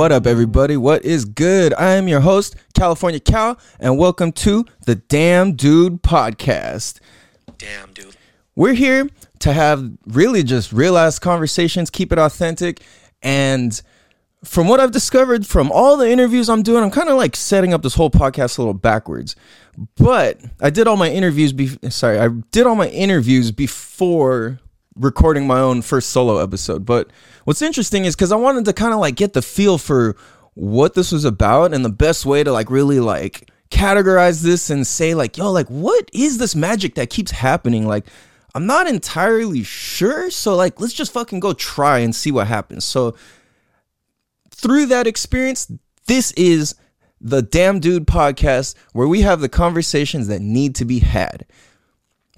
What up, everybody? What is good? I am your host, California Cal, and welcome to the Damn Dude Podcast. Damn, dude. We're here to have really just real ass conversations, keep it authentic, and from what I've discovered from all the interviews I'm doing, I'm kind of like setting up this whole podcast a little backwards. But I did all my interviews. Be- sorry, I did all my interviews before recording my own first solo episode. But what's interesting is because I wanted to kind of like get the feel for what this was about and the best way to like really like categorize this and say like, yo, like what is this magic that keeps happening? Like I'm not entirely sure. So like let's just fucking go try and see what happens. So through that experience, this is the Damn Dude podcast where we have the conversations that need to be had.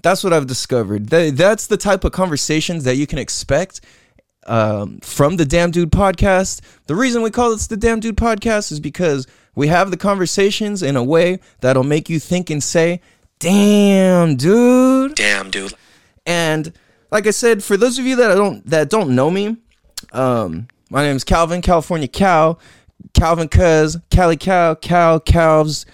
That's what I've discovered. That's the type of conversations that you can expect um, from the Damn Dude podcast. The reason we call this the Damn Dude podcast is because we have the conversations in a way that'll make you think and say, "Damn, dude." Damn, dude. And like I said, for those of you that don't that don't know me, um, my name is Calvin, California Cow, Calvin Cuz, Cali Cow, Cow, Calves,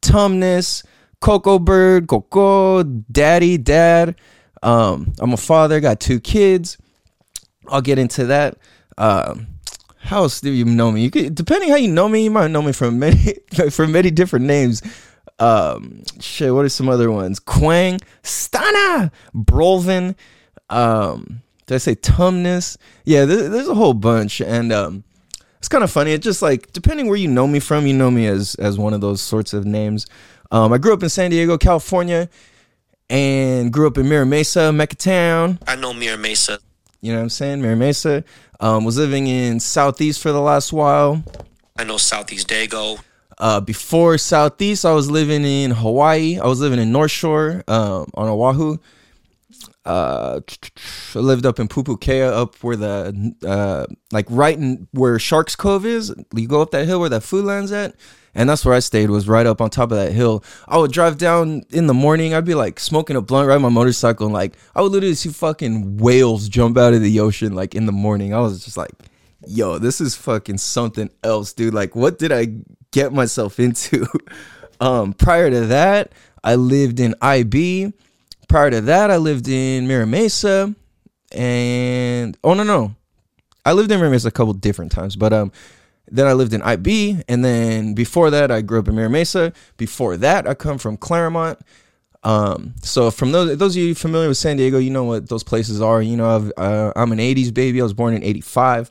Tumness, Coco Bird, Coco, Daddy, Dad. Um, I'm a father, got two kids. I'll get into that. Um, how else do you know me? You could, depending how you know me, you might know me from many from many different names. Um, shit, what are some other ones? Quang, Stana, Brolvin, um, did I say tumness? Yeah, there's, there's a whole bunch, and um, it's kind of funny. It's just like depending where you know me from, you know me as as one of those sorts of names. Um, I grew up in San Diego, California, and grew up in Mira Mesa, Mecca Town. I know Mira Mesa. You know what I'm saying? Mira Mesa. Um, was living in Southeast for the last while. I know Southeast Dago. Uh, before Southeast, I was living in Hawaii. I was living in North Shore um, on Oahu uh, I lived up in Pupukea, up where the uh, like right in where Sharks Cove is. You go up that hill where that Foodland's at, and that's where I stayed. Was right up on top of that hill. I would drive down in the morning. I'd be like smoking a blunt, ride my motorcycle, and like I would literally see fucking whales jump out of the ocean like in the morning. I was just like, yo, this is fucking something else, dude. Like, what did I get myself into? um, prior to that, I lived in IB prior to that, I lived in Mira Mesa, and oh no no, I lived in Mira Mesa a couple different times, but um, then I lived in IB, and then before that, I grew up in Mira Mesa. Before that, I come from Clairemont. Um, so from those those of you familiar with San Diego, you know what those places are. You know, i uh, I'm an '80s baby. I was born in '85.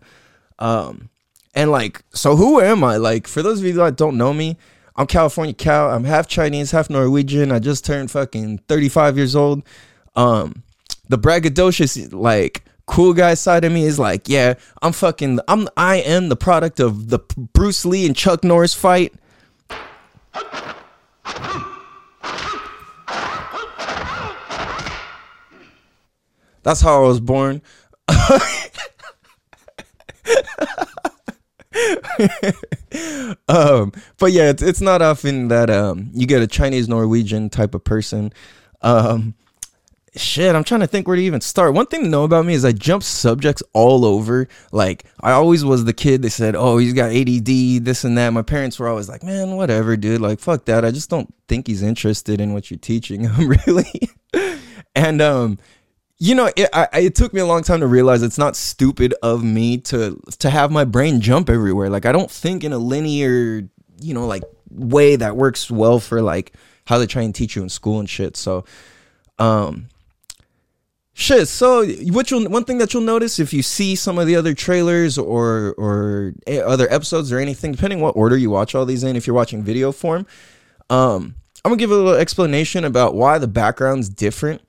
Um, and like, so who am I? Like, for those of you that don't know me, I'm California Cal. I'm half Chinese, half Norwegian. I just turned fucking 35 years old. Um, the braggadocious, like, cool guy side of me is like, yeah, I'm fucking, I'm, I am the product of the Bruce Lee and Chuck Norris fight. That's how I was born. um, but yeah, it's it's not often that um you get a Chinese Norwegian type of person. Um, shit, I'm trying to think where to even start. One thing to know about me is I jump subjects all over. Like I always was the kid that said, "Oh, he's got ADD, this and that." My parents were always like, "Man, whatever, dude. Like fuck that. I just don't think he's interested in what you're teaching him, really." and um you know, it, I, it took me a long time to realize it's not stupid of me to to have my brain jump everywhere. Like I don't think in a linear, you know, like way that works well for like how they try and teach you in school and shit. So, um, shit. So what you'll one thing that you'll notice if you see some of the other trailers or or other episodes or anything, depending what order you watch all these in, if you're watching video form, um, I'm gonna give a little explanation about why the background's different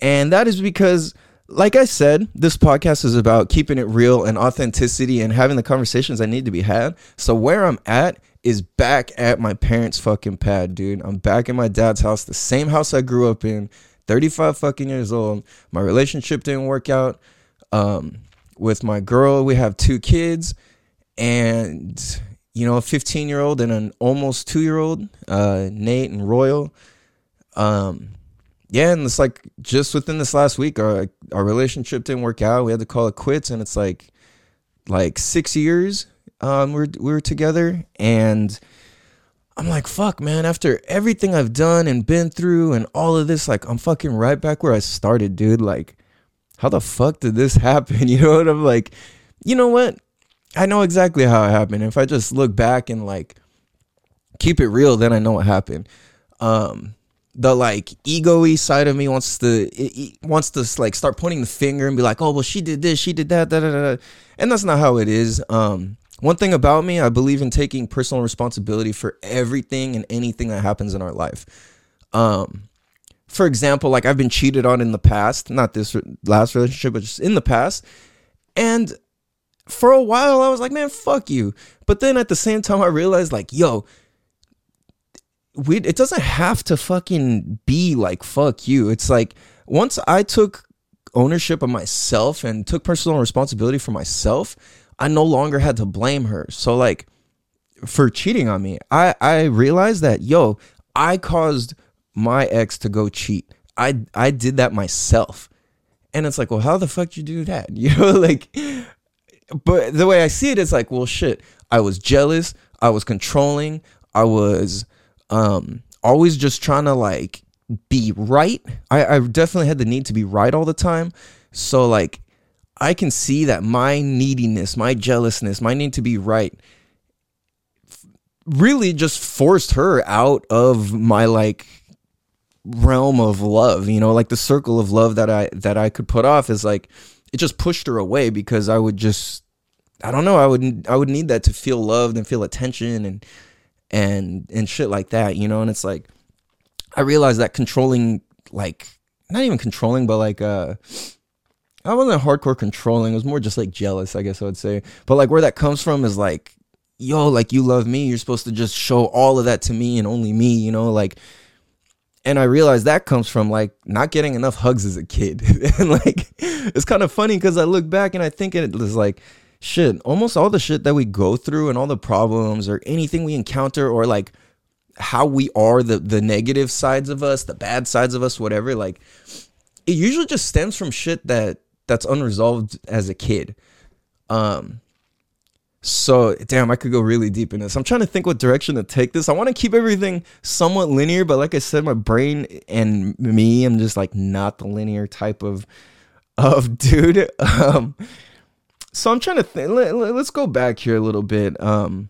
and that is because, like I said, this podcast is about keeping it real and authenticity and having the conversations that need to be had. So where I'm at is back at my parents' fucking pad, dude. I'm back in my dad's house, the same house I grew up in, 35 fucking years old. My relationship didn't work out. Um, with my girl, we have two kids and you know, a 15 year old and an almost two year old, uh, Nate and Royal. Um, yeah, and it's like just within this last week, our our relationship didn't work out. We had to call it quits, and it's like like six years Um, we're, we were together, and I'm like, fuck, man. After everything I've done and been through, and all of this, like, I'm fucking right back where I started, dude. Like, how the fuck did this happen? You know what I'm like? You know what? I know exactly how it happened. If I just look back and like keep it real, then I know what happened. Um, the like ego-y side of me wants to wants to like start pointing the finger and be like, oh well, she did this, she did that, da da da, and that's not how it is. Um, one thing about me, I believe in taking personal responsibility for everything and anything that happens in our life. Um, for example, like I've been cheated on in the past, not this last relationship, but just in the past, and for a while I was like, man, fuck you. But then at the same time, I realized like, yo, we it doesn't have to fucking be like fuck you. It's like once I took ownership of myself and took personal responsibility for myself, I no longer had to blame her. So like for cheating on me, I I realized that yo, I caused my ex to go cheat. I I did that myself. And it's like, well, how the fuck you do that? You know, like but the way I see it is like, well, shit. I was jealous. I was controlling. I was um, always just trying to like be right. I, I definitely had the need to be right all the time. So like, I can see that my neediness, my jealousness, my need to be right, really just forced her out of my like realm of love. You know, like the circle of love that I that I could put off is like it just pushed her away because I would just I don't know, I would I would need that to feel loved and feel attention and and and shit like that, you know, and it's like I realized that controlling like not even controlling but like uh I wasn't hardcore controlling, it was more just like jealous, I guess I would say. But like where that comes from is like yo, like you love me, you're supposed to just show all of that to me and only me, you know, like and I realized that comes from like not getting enough hugs as a kid. and like it's kind of funny because I look back and I think it was like shit, almost all the shit that we go through and all the problems or anything we encounter or like how we are the the negative sides of us, the bad sides of us, whatever, like it usually just stems from shit that that's unresolved as a kid. Um so damn, I could go really deep in this. I'm trying to think what direction to take this. I want to keep everything somewhat linear, but like I said, my brain and me, I'm just like not the linear type of of dude. Um, so I'm trying to think. Let, us go back here a little bit. Um,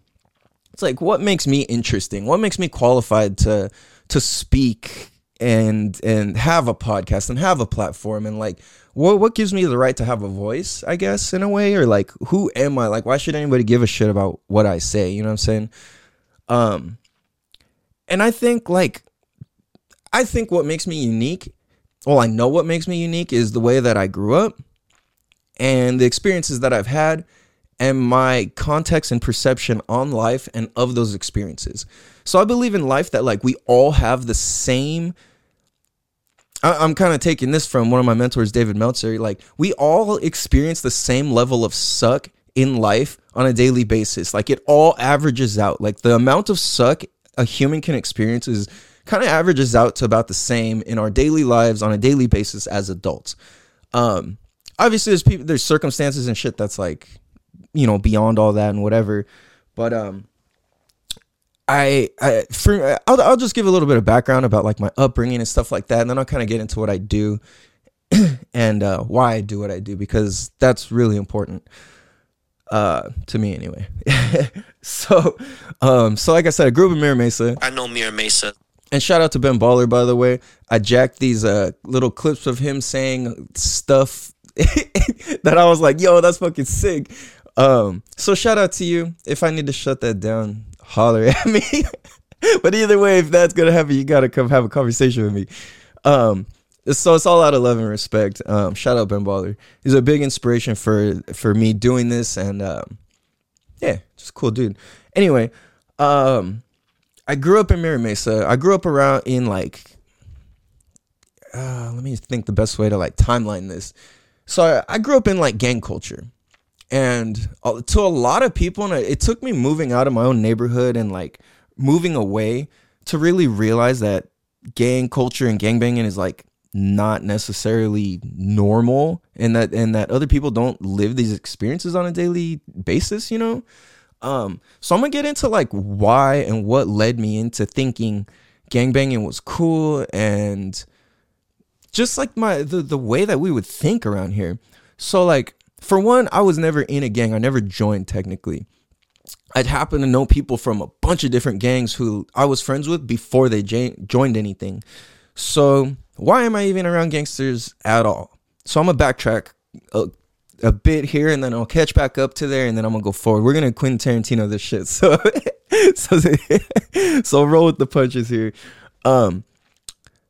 it's like what makes me interesting? What makes me qualified to to speak and and have a podcast and have a platform and like what what gives me the right to have a voice i guess in a way? Or like who am i? Like why should anybody give a shit about what i say? You know what i'm saying? Um and i think like i think what makes me unique well i know what makes me unique is the way that i grew up and the experiences that i've had and my context and perception on life and of those experiences so i believe in life that like we all have the same I, am kind of taking this from one of my mentors, David Meltzer. Like, we all experience the same level of suck in life on a daily basis. Like, it all averages out. Like, the amount of suck a human can experience is kind of averages out to about the same in our daily lives on a daily basis as adults. Um, obviously, there's people, there's circumstances and shit that's like, you know, beyond all that and whatever. But um, I, I for I'll, I'll just give a little bit of background about like my upbringing and stuff like that, and then I'll kind of get into what I do and uh, why I do what I do because that's really important uh, to me anyway. so, um, so like I said, I grew up in Mira Mesa. I know Mira Mesa. And shout out to Ben Baller, by the way. I jacked these uh, little clips of him saying stuff that I was like, "Yo, that's fucking sick." Um, so shout out to you. If I need to shut that down, holler at me. but either way, if that's gonna happen, you gotta come have a conversation with me. Um, so it's all out of love and respect. Um, shout out Ben Baller. He's a big inspiration for for me doing this, and um, yeah, just cool dude. Anyway, um, I grew up in Mira Mesa. I grew up around in like, uh, let me think the best way to like timeline this. So I, I grew up in like gang culture and uh, to a lot of people and it took me moving out of my own neighborhood and like moving away to really realize that gang culture and gang banging is like not necessarily normal and that and that other people don't live these experiences on a daily basis you know Um, so I'm gonna get into like why and what led me into thinking gangbanging was cool and just like my the, the way that we would think around here. So like for one, I was never in a gang. I never joined technically. I'd happen to know people from a bunch of different gangs who I was friends with before they joined anything. So why am I even around gangsters at all? So I'm gonna backtrack a, a bit here, and then I'll catch back up to there, and then I'm gonna go forward. We're gonna Quentin Tarantino this shit. So so so roll with the punches here. Um,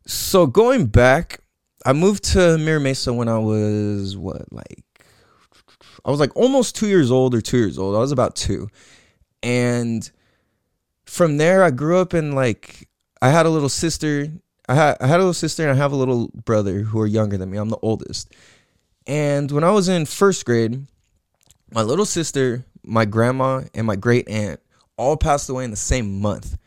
so going back, I moved to Mira Mesa when I was what like I was like almost two years old or two years old. I was about two. And from there I grew up in like I had a little sister. I had I had a little sister and I have a little brother who are younger than me. I'm the oldest. And when I was in first grade, my little sister, my grandma, and my great aunt all passed away in the same month.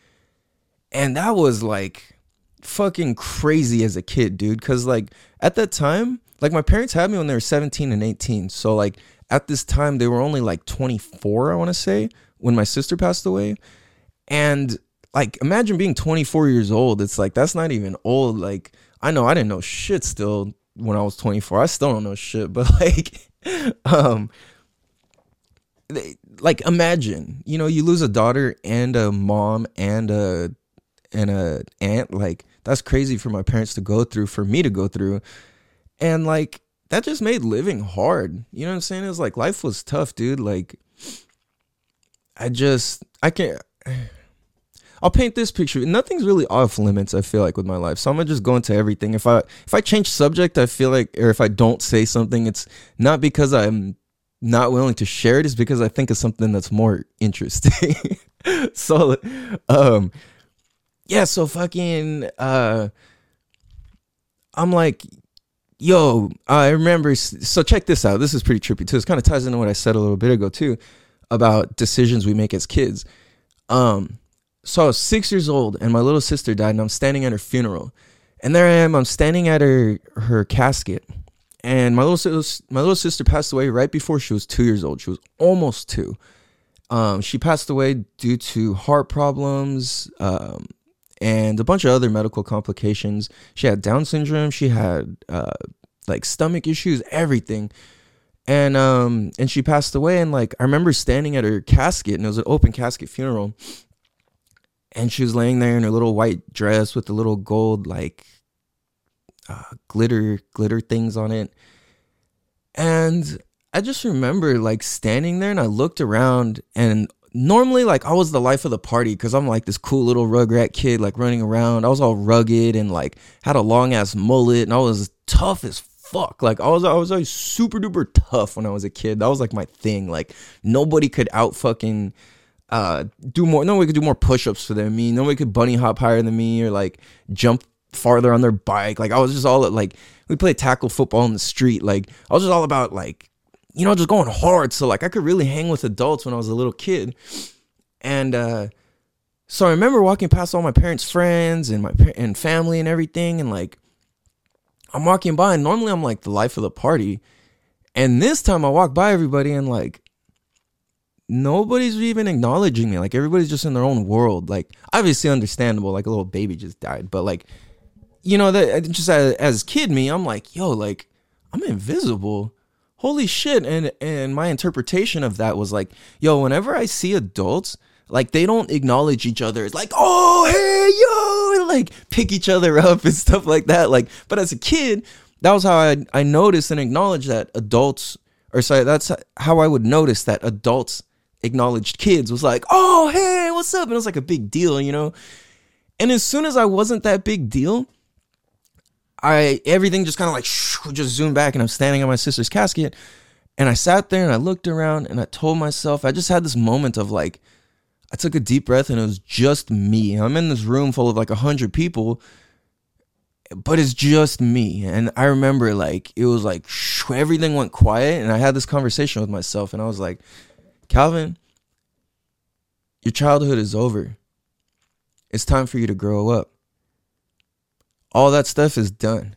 And that was like fucking crazy as a kid, dude. Cause like at that time, like my parents had me when they were 17 and 18. So like at this time, they were only like 24, I want to say, when my sister passed away. And like imagine being 24 years old. It's like that's not even old. Like I know I didn't know shit still when I was 24. I still don't know shit, but like um they, like imagine, you know, you lose a daughter and a mom and a and a aunt like that's crazy for my parents to go through, for me to go through. And like that just made living hard. You know what I'm saying? It was like life was tough, dude. Like I just I can't I'll paint this picture. Nothing's really off limits, I feel like, with my life. So I'm gonna just go into everything. If I if I change subject, I feel like or if I don't say something, it's not because I'm not willing to share it, it's because I think it's something that's more interesting. so um yeah, so fucking uh I'm like, yo, I remember so check this out. This is pretty trippy too. This kind of ties into what I said a little bit ago too about decisions we make as kids. Um so I was six years old and my little sister died and I'm standing at her funeral. And there I am, I'm standing at her her casket. And my little my little sister passed away right before she was two years old. She was almost two. Um, she passed away due to heart problems, um, and a bunch of other medical complications. She had Down syndrome. She had uh, like stomach issues, everything. And um and she passed away and like I remember standing at her casket and it was an open casket funeral. And she was laying there in her little white dress with the little gold like uh, glitter glitter things on it. And I just remember like standing there and I looked around and normally like I was the life of the party because I'm like this cool little rugrat kid like running around. I was all rugged and like had a long ass mullet and I was tough as fuck. Like I was I was always super duper tough when I was a kid. That was like my thing. Like nobody could out fucking uh do more nobody could do more push-ups for than me. Nobody could bunny hop higher than me or like jump farther on their bike. Like I was just all like we played tackle football in the street. Like I was just all about like you know, just going hard. So like I could really hang with adults when I was a little kid. And uh so I remember walking past all my parents' friends and my and family and everything and like I'm walking by and normally I'm like the life of the party. And this time I walk by everybody and like nobody's even acknowledging me. Like everybody's just in their own world. Like obviously understandable like a little baby just died, but like you know that just as, as kid me, I'm like, yo, like I'm invisible holy shit. And and my interpretation of that was like yo whenever i see adults like they don't acknowledge each other. It's like oh hey yo and like pick each other up and stuff like that. Like but as a kid that was how i i noticed and acknowledged that adults or sorry that's how i would notice that adults acknowledged kids. Was like oh hey what's up? And it was like a big deal you know? And as soon as i wasn't that big deal I everything just kind of like just zoomed back, and I'm standing on my sister's casket, and I sat there and I looked around and I told myself I just had this moment of like I took a deep breath and it was just me. I'm in this room full of like a hundred people, but it's just me. And I remember like it was like everything went quiet, and I had this conversation with myself, and I was like, Calvin, your childhood is over. It's time for you to grow up all that stuff is done.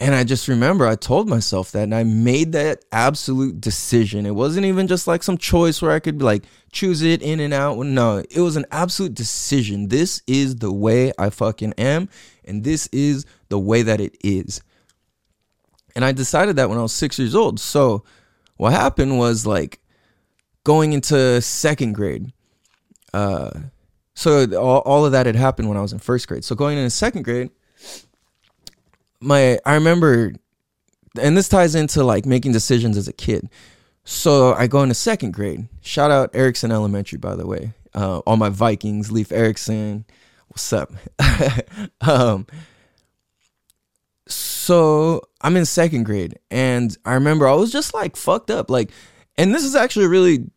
And I just remember I told myself that and I made that absolute decision. It wasn't even just like some choice where I could like choose it in and out. No, it was an absolute decision. This is the way I fucking am and this is the way that it is. And I decided that when I was 6 years old. So what happened was like going into second grade. Uh so all, all of that had happened when I was in first grade. So going into second grade, my I remember and this ties into like making decisions as a kid. So I go into second grade. Shout out Ericson Elementary, by the way. Uh, all my Vikings, Leif Erickson. What's up? um, so I'm in second grade, and I remember I was just like fucked up. Like, and this is actually really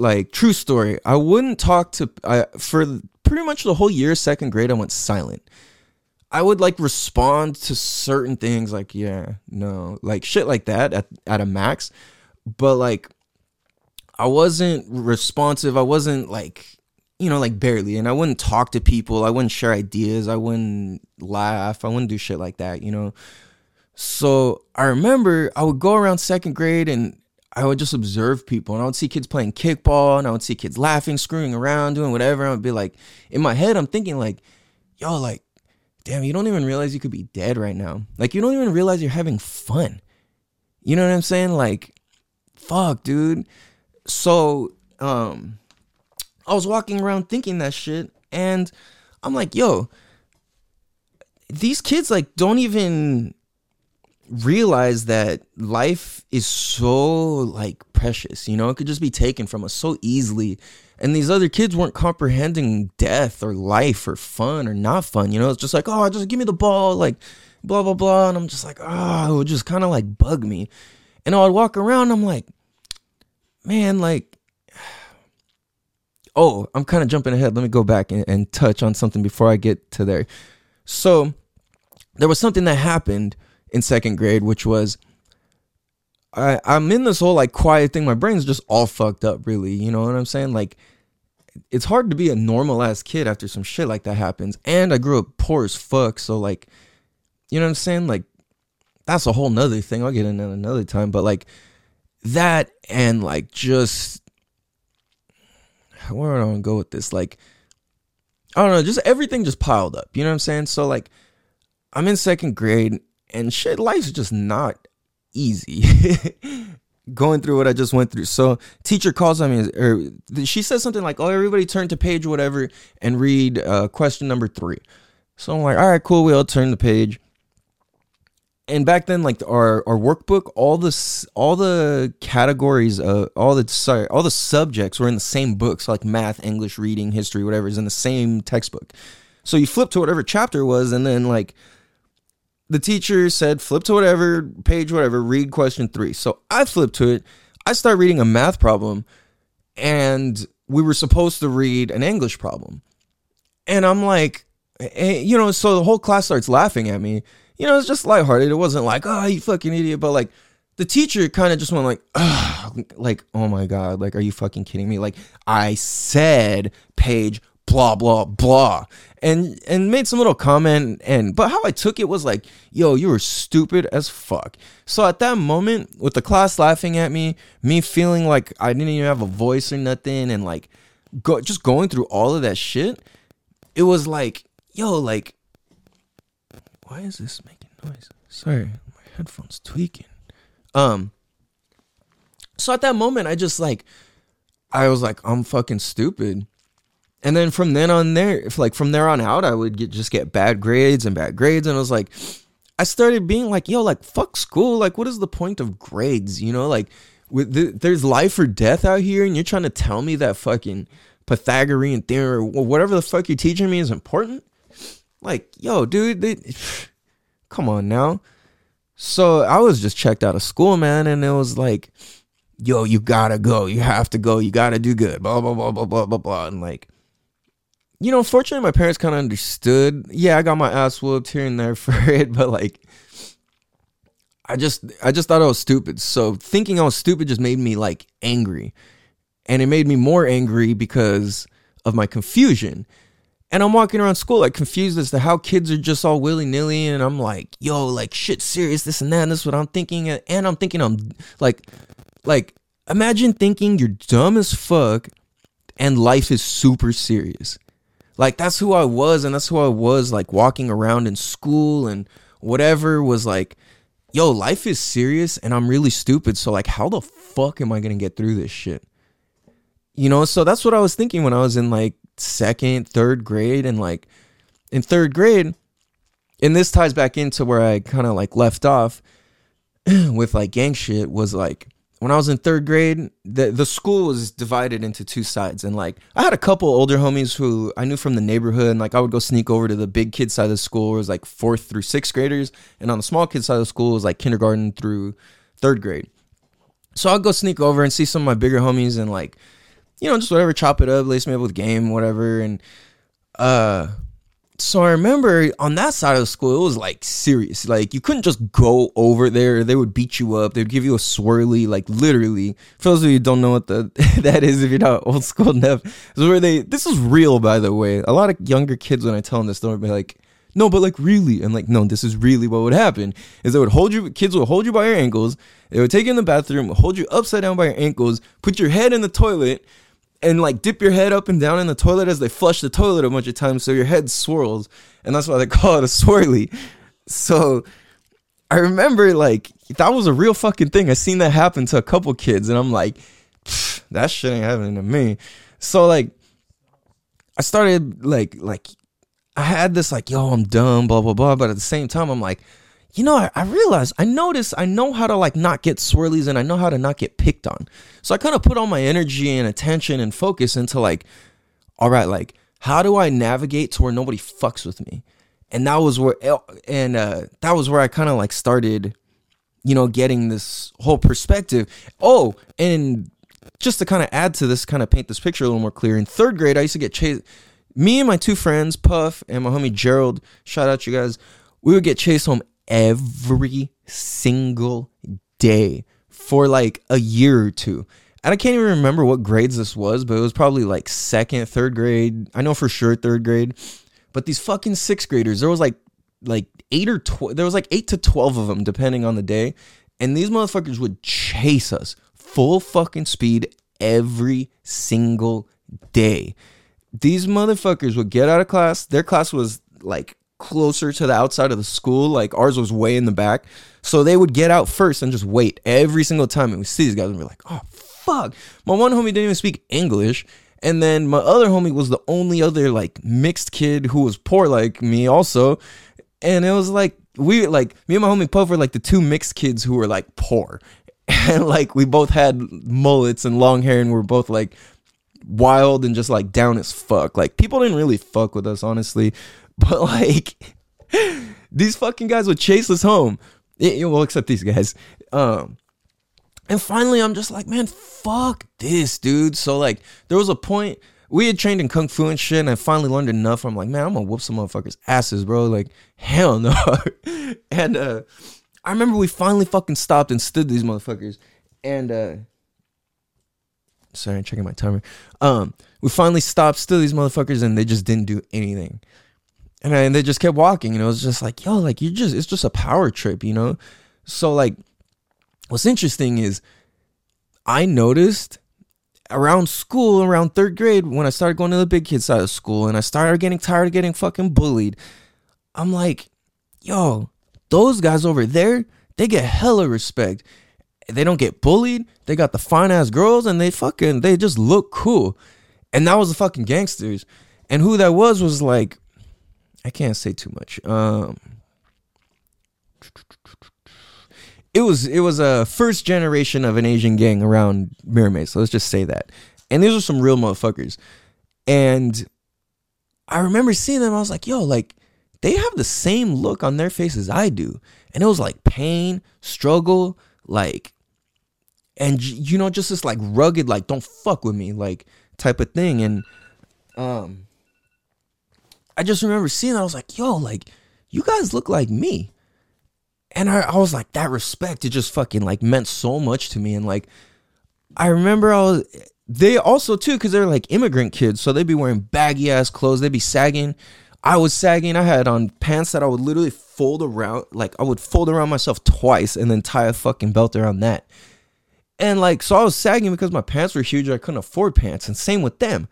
like true story. I wouldn't talk to I, for pretty much the whole year second grade. I went silent. I would like respond to certain things like yeah, no, like shit like that at at a max, but like I wasn't responsive. I wasn't like you know like barely, and I wouldn't talk to people. I wouldn't share ideas. I wouldn't laugh. I wouldn't do shit like that. You know. So I remember I would go around second grade and I would just observe people and I would see kids playing kickball and I would see kids laughing, screwing around, doing whatever. I would be like, in my head, I'm thinking like, yo, like damn, you don't even realize you could be dead right now. Like, you don't even realize you're having fun. You know what I'm saying? Like, fuck, dude. So, um, I was walking around thinking that shit, and I'm like, yo, these kids, like, don't even realize that life is so, like, precious. You know, it could just be taken from us so easily and these other kids weren't comprehending death or life or fun or not fun. You know, it's just like, oh, just give me the ball, like blah blah blah. And I'm just like, oh, it would just kind of like bug me. And I would walk around, I'm like, man, like, oh, I'm kind of jumping ahead. Let me go back and, and touch on something before I get to there. So there was something that happened in second grade, which was I, I'm in this whole like quiet thing. My brain's just all fucked up, really. You know what I'm saying? Like it's hard to be a normal ass kid after some shit like that happens. And I grew up poor as fuck, so like, you know what I'm saying? Like, that's a whole nother thing. I'll get into another time, but like that and like just where do I want to go with this? Like, I don't know, just everything just piled up. You know what I'm saying? So like, I'm in second grade and shit, life's just not easy. going through what I just went through. So teacher calls on me, or she says something like, "Oh, everybody turn to page whatever and read uh, question number three. So I'm like, "All right, cool." We all turn the page. And back then, like our our workbook, all the all the categories, uh, all the sorry, all the subjects were in the same book. So like math, English, reading, history, whatever is in the same textbook. So you flip to whatever chapter was, and then like the teacher said flip to whatever page whatever read question 3 so i flipped to it. I start reading a math problem and we were supposed to read an english problem. And i'm like eh, you know so the whole class starts laughing at me. You know it's just lighthearted. It wasn't like oh you fucking idiot but like the teacher kind of just went like like oh my god like are you fucking kidding me? Like i said page blah blah blah. And and made some little comment and but how I took it was like yo you were stupid as fuck. So at that moment with the class laughing at me me feeling like I didn't even have a voice or nothing and like go just going through all of that shit it was like yo like why is this making noise? Sorry my headphones tweaking. Um so at that moment I just like I was like I'm fucking stupid and then from then on there, if like from there on out, I would get, just get bad grades and bad grades. And I was like, I started being like, yo, like fuck school. Like, what is the point of grades? You know, like the, there's life or death out here, and you're trying to tell me that fucking Pythagorean theorem or whatever the fuck you're teaching me is important. Like, yo, dude, they, come on now. So I was just checked out of school, man, and it was like, yo, you gotta go, you have to go, you gotta do good, blah blah blah blah blah blah blah, and like you know, fortunately, my parents kind of understood. Yeah, I got my ass whooped here and there for it, but like, I just, I just thought I was stupid. So thinking I was stupid just made me like angry, and it made me more angry because of my confusion. And I'm walking around school like confused as to how kids are just all willy nilly. And I'm like, yo, like shit serious, this and that. And this is what I'm thinking. And I'm thinking I'm like, like, imagine thinking you're dumb as fuck and life is super serious. Like that's who I was, and that's who I was like walking around in school and whatever was like, yo, life is serious and I'm really stupid. So like how the fuck am I gonna get through this shit? You know, so that's what I was thinking when I was in like second, third grade, and like in third grade, and this ties back into where I kind of like left off with like gang shit was like when I was in third grade, the the school was divided into two sides, and like I had a couple older homies who I knew from the neighborhood, and like I would go sneak over to the big kid side of the school, it was like fourth through sixth graders, and on the small kid side of the school it was like kindergarten through third grade. So I'd go sneak over and see some of my bigger homies, and like, you know, just whatever, chop it up, lace me up with game, whatever, and uh so I remember on that side of the school, it was like serious. Like you couldn't just go over there; they would beat you up. They'd give you a swirly, like literally. For those of you who don't know what the that is, if you're not old school enough, is where they. This is real, by the way. A lot of younger kids, when I tell them this, they'll be like, "No, but like really," and like, "No, this is really what would happen." Is they would hold you, kids would hold you by your ankles. They would take you in the bathroom, hold you upside down by your ankles, put your head in the toilet and like dip your head up and down in the toilet as they flush the toilet a bunch of times so your head swirls and that's why they call it a swirly. So i remember like that was a real fucking thing. I seen that happen to a couple kids and i'm like that shit ain't happening to me. So like i started like like i had this like yo i'm dumb blah blah blah but at the same time i'm like you know, I, I realized, I noticed, I know how to like not get swirlies and I know how to not get picked on. So I kind of put all my energy and attention and focus into like, all right, like, how do I navigate to where nobody fucks with me? And that was where, and uh, that was where I kind of like started, you know, getting this whole perspective. Oh, and just to kind of add to this, kind of paint this picture a little more clear. In third grade, I used to get chased. Me and my two friends, Puff and my homie Gerald, shout out you guys. We would get chased home every single day for like a year or two. And I can't even remember what grades this was, but it was probably like second, third grade. I know for sure third grade. But these fucking sixth graders, there was like like eight or. There was like eight to twelve of them, depending on the day. And these motherfuckers would chase us full fucking speed every single day. These motherfuckers would get out of class. Their class was like closer to the outside of the school. Like ours was way in the back. So they would get out first and just wait every single time. And we see these guys and we're like, oh, fuck. My one homie didn't even speak English. And then my other homie was the only other like mixed kid who was poor like me also. And it was like, we like, me and my homie Puff were like the two mixed kids who were like poor. And like, we both had mullets and long hair and we we're both like, wild and just like down as fuck. Like people didn't really fuck with us, honestly. But like these fucking guys would chase us home. It, well, except these guys. Um, and finally, I'm just like, man, fuck this, dude. So like, there was a point we had trained in kung fu and shit, and I finally learned enough. I'm like, man, I'm gonna whoop some motherfuckers' asses, bro. Like, hell no. and uh, I remember we finally fucking stopped and stood these motherfuckers, and uh, sorry, I'm checking my timer. Um, we finally stopped, stood these motherfuckers, and they just didn't do anything and, I, and they just kept walking and it was just like yo like you just it's just a power trip you know? So like what's interesting is i noticed around school around third grade when i started going to the big kid side of school and i started getting tired of getting fucking bullied i'm like yo those guys over there they get hella respect. They don't get bullied. They got the fine ass girls and they fucking they just look cool. And that was the fucking gangsters. And who that was was like I can't say too much. Um, it was it was a first generation of an Asian gang around Mirror So let's just say that. And these are some real motherfuckers. And I remember seeing them. I was like, yo, like they have the same look on their faces I do. And it was like pain, struggle, like, and you know, just this like rugged, like don't fuck with me, like type of thing. And um, I just remember seeing that. I was like, yo, like, you guys look like me. And I, I was like, that respect, it just fucking like meant so much to me. And like, I remember I was they also too because they're like immigrant kids, so they'd be wearing baggy ass clothes. They'd be sagging. I was sagging. I had on pants that I would literally fold around, like I would fold around myself twice and then tie a fucking belt around that. And like, so I was sagging because my pants were huge. I couldn't afford pants, and same with them.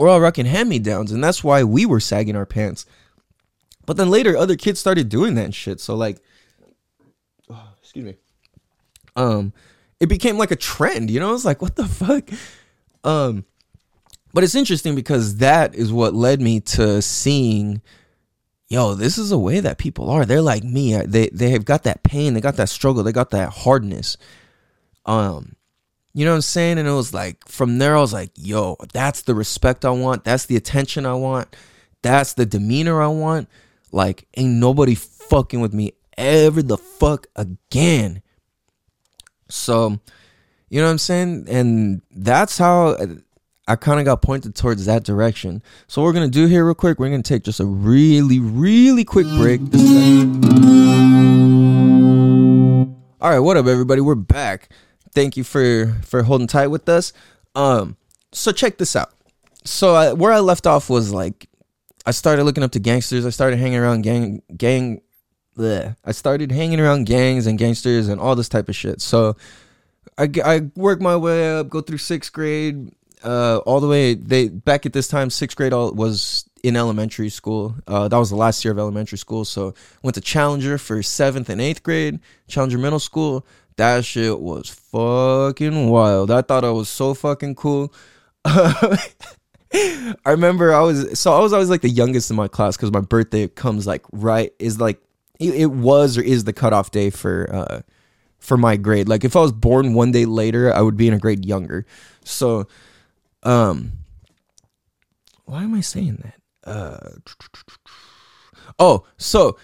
We're all rocking hand me downs, and that's why we were sagging our pants. But then later, other kids started doing that shit. So like, oh, excuse me. Um, it became like a trend. You know, it's like what the fuck. Um, but it's interesting because that is what led me to seeing yo this is a way that people are they're like me they they have got that pain they got that struggle they got that hardness um you know what i'm saying and it was like from there i was like yo that's the respect i want that's the attention i want that's the demeanor i want like ain't nobody fucking with me ever the fuck again so you know what i'm saying and that's how I kind of got pointed towards that direction. So what we're gonna do here real quick, we're gonna take just a really, really quick break. All right, what up, everybody? We're back. Thank you for for holding tight with us. Um, so check this out. So I, where I left off was like, I started looking up to gangsters. I started hanging around gang gang. Bleh. I started hanging around gangs and gangsters and all this type of shit. So I I worked my way up, go through sixth grade uh, all the way they back at this time sixth grade all was in elementary school uh, that was the last year of elementary school so went to challenger for seventh and eighth grade challenger middle school that shit was fucking wild. I thought i was so fucking cool. I remember i was so i was always like the youngest in my class because my birthday comes like right is like it, it was or is the cutoff day for uh for my grade. Like if i was born one day later i would be in a grade younger. So um, why am I saying that? Uh, oh, so,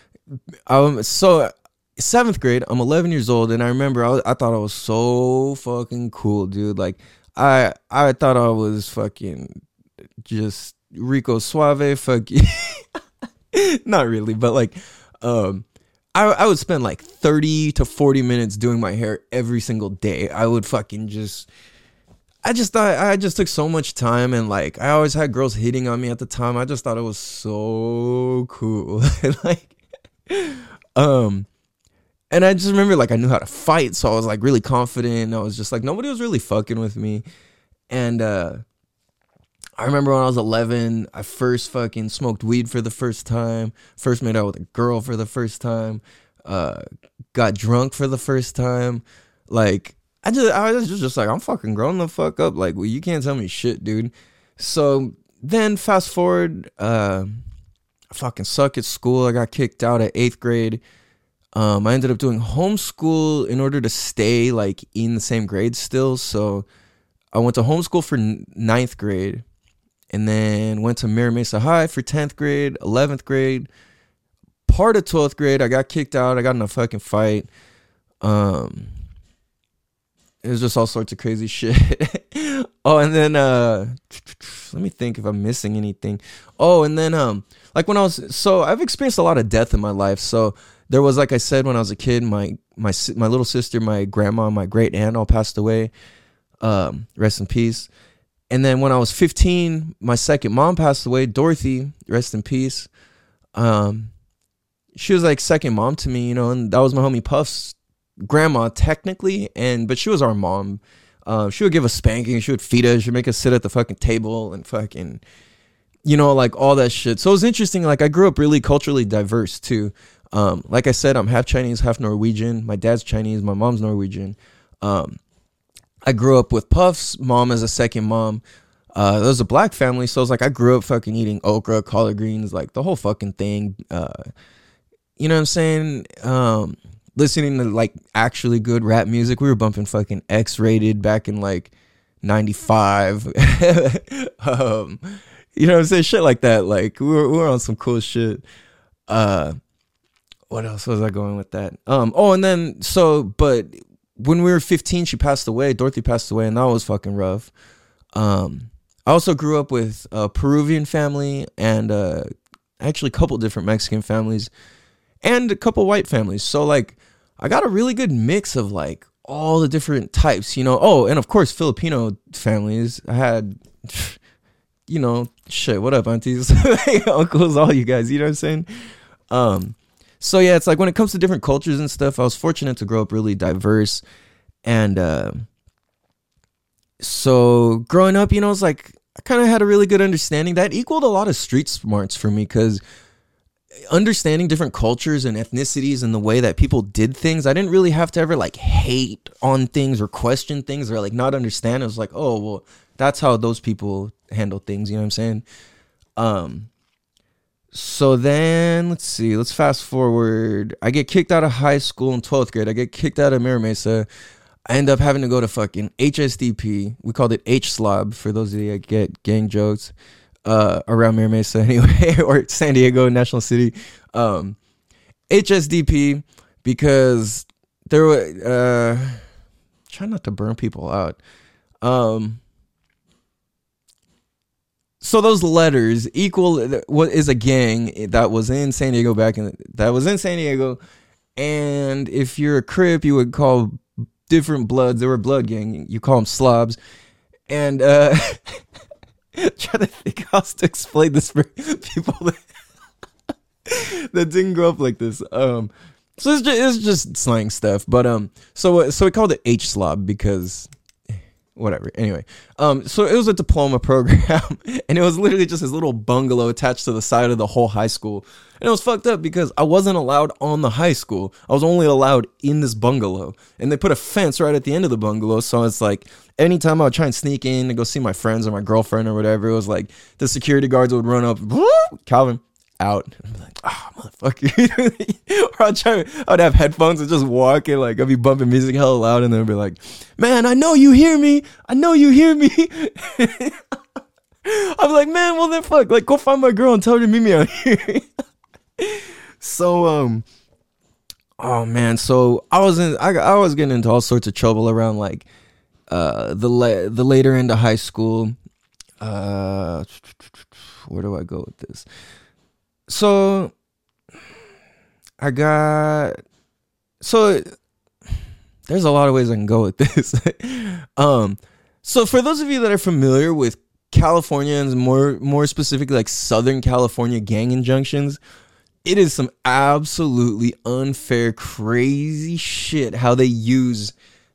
um, so seventh grade, I'm 11 years old, and I remember I, was, I thought I was so fucking cool, dude. Like, I I thought I was fucking just Rico Suave, fucking. Not really, but like, um, I I would spend like 30 to 40 minutes doing my hair every single day. I would fucking just I just thought I just took so much time and like I always had girls hitting on me at the time. I just thought it was so cool. like um and I just remember like I knew how to fight, so I was like really confident. And I was just like nobody was really fucking with me. And uh I remember when I was 11, I first fucking smoked weed for the first time, first made out with a girl for the first time, uh got drunk for the first time. Like I just I was just like I'm fucking grown the fuck up. Like well, you can't tell me shit, dude. So then fast forward, uh, I fucking suck at school. I got kicked out at eighth grade. Um, I ended up doing homeschool in order to stay like in the same grade still. So I went to homeschool for ninth grade, and then went to Mira Mesa High for tenth grade, eleventh grade. Part of twelfth grade, I got kicked out. I got in a fucking fight. Um, it was just all sorts of crazy shit. oh, and then uh let me think if I'm missing anything. Oh, and then um like when I was so I've experienced a lot of death in my life. So there was like I said when I was a kid, my my my little sister, my grandma, my great aunt all passed away. Um rest in peace. And then when I was 15, my second mom passed away, Dorothy, rest in peace. Um she was like second mom to me, you know, and that was my homie Puff's grandma technically, and but she was our mom. Uh, she would give us spanking. She would feed us. She'd make us sit at the fucking table and fucking, you know, like all that shit. So it was interesting. Like I grew up really culturally diverse too. Um, like I said, I'm half Chinese, half Norwegian. My dad's Chinese. My mom's Norwegian. Um, I grew up with Puff's mom as a second mom. Uh, there was a black family, so it was like I grew up fucking eating okra, collard greens, like the whole fucking thing. Uh, you know what I'm saying? Um, listening to like actually good rap music. We were bumping fucking X-Raided back in like 95. um, you know what I'm saying? Shit like that. Like we were, we were on some cool shit. Uh, what else was I going with that? Um, oh, and then so, but when we were 15, she passed away. Dorothy passed away, and that was fucking rough. Um, I also grew up with a Peruvian family and uh, actually a couple different Mexican families and a couple white families. So like I got a really good mix of like all the different types, you know. Oh, and of course Filipino families. I had you know, shit, what up, aunties, uncles, all you guys, you know what I'm saying? Um so yeah, it's like when it comes to different cultures and stuff, I was fortunate to grow up really diverse and uh so growing up, you know, it's like I kind of had a really good understanding that equaled a lot of street smarts for me because understanding different cultures and ethnicities and the way that people did things, I didn't really have to ever like hate on things or question things or like not understand. It was like, oh well, that's how those people handle things. You know what I'm saying? Um. So then let's see. Let's fast forward. I get kicked out of high school in 12th grade. I get kicked out of Mira Mesa. I end up having to go to fucking HSDP. We called it H Slob for those of you that get gang jokes uh, around Mira Mesa anyway, or San Diego National City. Um, HSDP because there were uh, try not to burn people out. Um, so those letters equal what is a gang that was in San Diego back in that was in San Diego, and if you're a Crip, you would call different bloods. They were blood gang. You call them slobs, and uh, try to think how to explain this for people that, that didn't grow up like this. Um, so it's just, it's just slang stuff. But um, so so we called it H slob because whatever. Anyway, um, so it was a diploma program, and it was literally just this little bungalow attached to the side of the whole high school. And it was fucked up because I wasn't allowed on the high school. I was only allowed in this bungalow, and they put a fence right at the end of the bungalow. So it's like anytime I would try and sneak in to go see my friends or my girlfriend or whatever, it was like the security guards would run up, Calvin, out. Be like, ah, oh, motherfucker. or I'd try, I'd have headphones and just walk and like I'd be bumping music hella loud and then I'd be like, man, I know you hear me. I know you hear me. I'm like, man, well then fuck, like go find my girl and tell her to meet me out here. so um oh man, so I was in I, I was getting into all sorts of trouble around like uh the la- the later into high school. Uh where do I go with this? So I got so there's a lot of ways I can go with this. um so for those of you that are familiar with Californians, more more specifically like Southern California gang injunctions, it is some absolutely unfair crazy shit how they use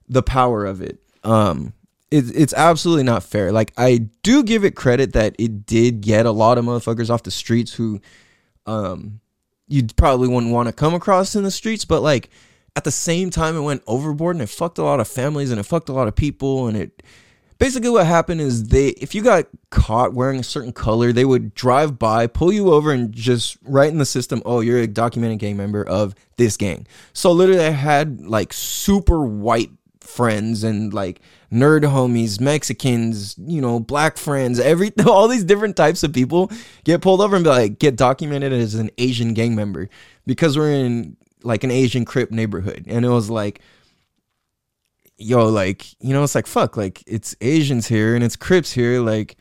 the power of it. Um it, it's absolutely not fair. Like I do give it credit that it did get a lot of motherfuckers off the streets who um you probably wouldn't want to come across in the streets, but like at the same time it went overboard and it fucked a lot of families and it fucked a lot of people and it basically what happened is they if you got caught wearing a certain color, they would drive by, pull you over and just write in the system, "Oh, you're a documented gang member of this gang." So literally I had like super white friends and like nerd homies, Mexicans, you know, black friends, every all these different types of people get pulled over and be like get documented as an Asian gang member because we're in like an Asian Crip neighborhood. And it was like yo, like, you know, it's like fuck, like it's Asians here and it's Crips here, like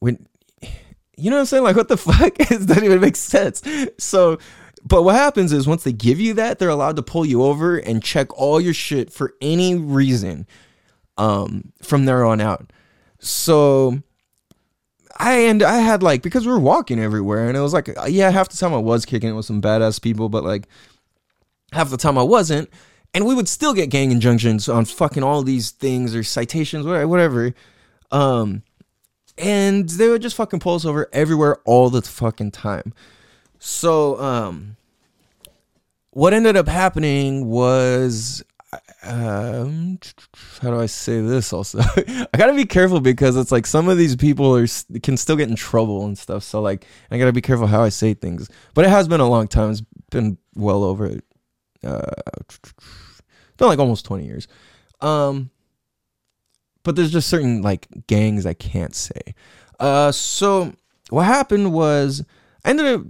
when you know what I'm saying? Like what the fuck? it doesn't even make sense. So but what happens is once they give you that, they're allowed to pull you over and check all your shit for any reason um, from there on out. So I and I had like because we were walking everywhere and it was like yeah half the time I was kicking it with some badass people but like half the time I wasn't and we would still get gang injunctions on fucking all these things or citations whatever um and they would just fucking pull us over everywhere all the fucking time so, um, what ended up happening was, um, how do I say this? Also, I gotta be careful because it's like some of these people are can still get in trouble and stuff. So, like, I gotta be careful how I say things. But it has been a long time. It's been well over, uh, it's been like almost twenty years. Um, but there's just certain like gangs I can't say. Uh, so what happened was I ended up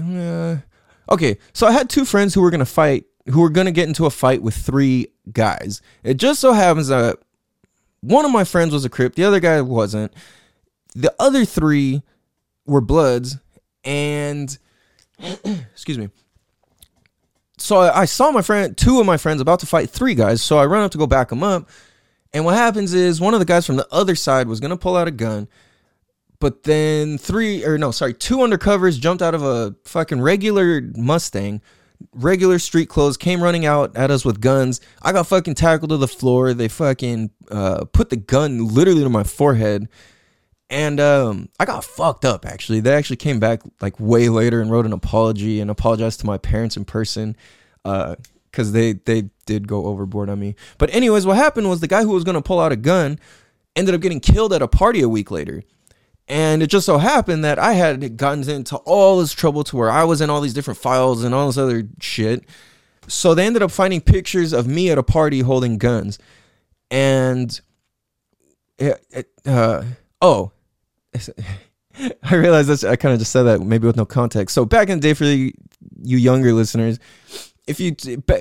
uh, okay, so I had two friends who were gonna fight, who were gonna get into a fight with three guys. It just so happens that one of my friends was a Crip, the other guy wasn't. The other three were Bloods, and excuse me. so I, saw my friend, two of my friends, about to fight three guys. So I run up to go back them up, and what happens is one of the guys from the other side was gonna pull out a gun, but then three or no, sorry, two undercovers jumped out of a fucking regular Mustang, regular street clothes, came running out at us with guns. I got fucking tackled to the floor. They fucking uh, put the gun literally to my forehead. And um, I got fucked up actually. They actually came back like way later and wrote an apology and apologized to my parents in person. Uh, because they they did go overboard on me. But anyways, what happened was the guy who was gonna pull out a gun ended up getting killed at a party a week later. And it just so happened that I had gotten into all this trouble to where I was in all these different files and all this other shit. So they ended up finding pictures of me at a party holding guns. And it, it, uh, oh, I realized that I kind of just said that maybe with no context. So back in the day, for you younger listeners, if you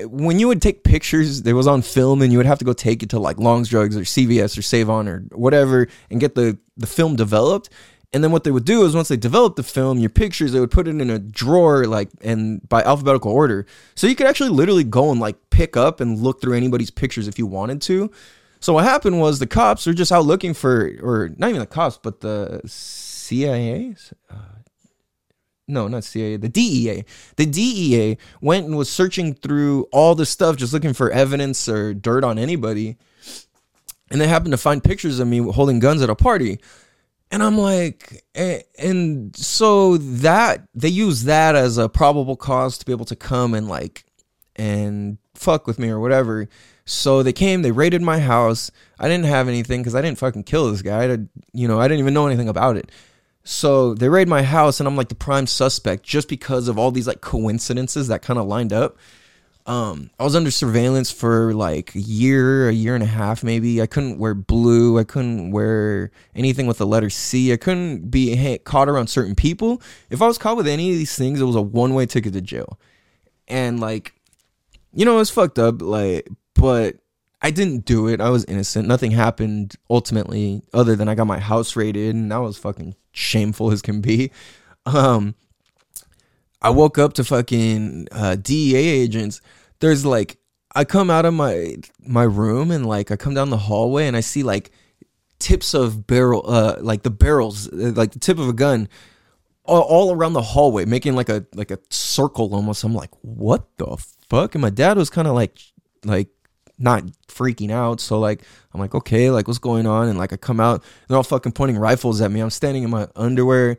when you would take pictures, it was on film, and you would have to go take it to like Longs Drugs or CVS or Sav-On or whatever, and get the the film developed. And then what they would do is once they developed the film, your pictures, they would put it in a drawer like and by alphabetical order. So you could actually literally go and like pick up and look through anybody's pictures if you wanted to. So what happened was the cops were just out looking for, or not even the cops, but the CIA. Uh, no, not CIA, the DEA. The DEA went and was searching through all the stuff, just looking for evidence or dirt on anybody. And they happened to find pictures of me holding guns at a party. And I'm like, eh, and so that they use that as a probable cause to be able to come and like, and fuck with me or whatever. So they came, they raided my house. I didn't have anything because I didn't fucking kill this guy. I, you know, I didn't even know anything about it. So they raid my house, and I'm like the prime suspect just because of all these like coincidences that kind of lined up. Um, I was under surveillance for like a year, a year and a half, maybe. I couldn't wear blue. I couldn't wear anything with the letter C. I couldn't be caught around certain people. If I was caught with any of these things, it was a one way ticket to jail. And like, you know, it was fucked up. Like, but I didn't do it. I was innocent. Nothing happened ultimately, other than I got my house raided, and that was fucking shameful as can be. Um, I woke up to fucking uh, DEA agents. There's like, I come out of my my room and like I come down the hallway and I see like tips of barrel, uh, like the barrels, uh, like the tip of a gun, all, all around the hallway, making like a like a circle almost. I'm like, what the fuck? And my dad was kind of like, like not freaking out. So like I'm like, okay, like what's going on? And like I come out, they're all fucking pointing rifles at me. I'm standing in my underwear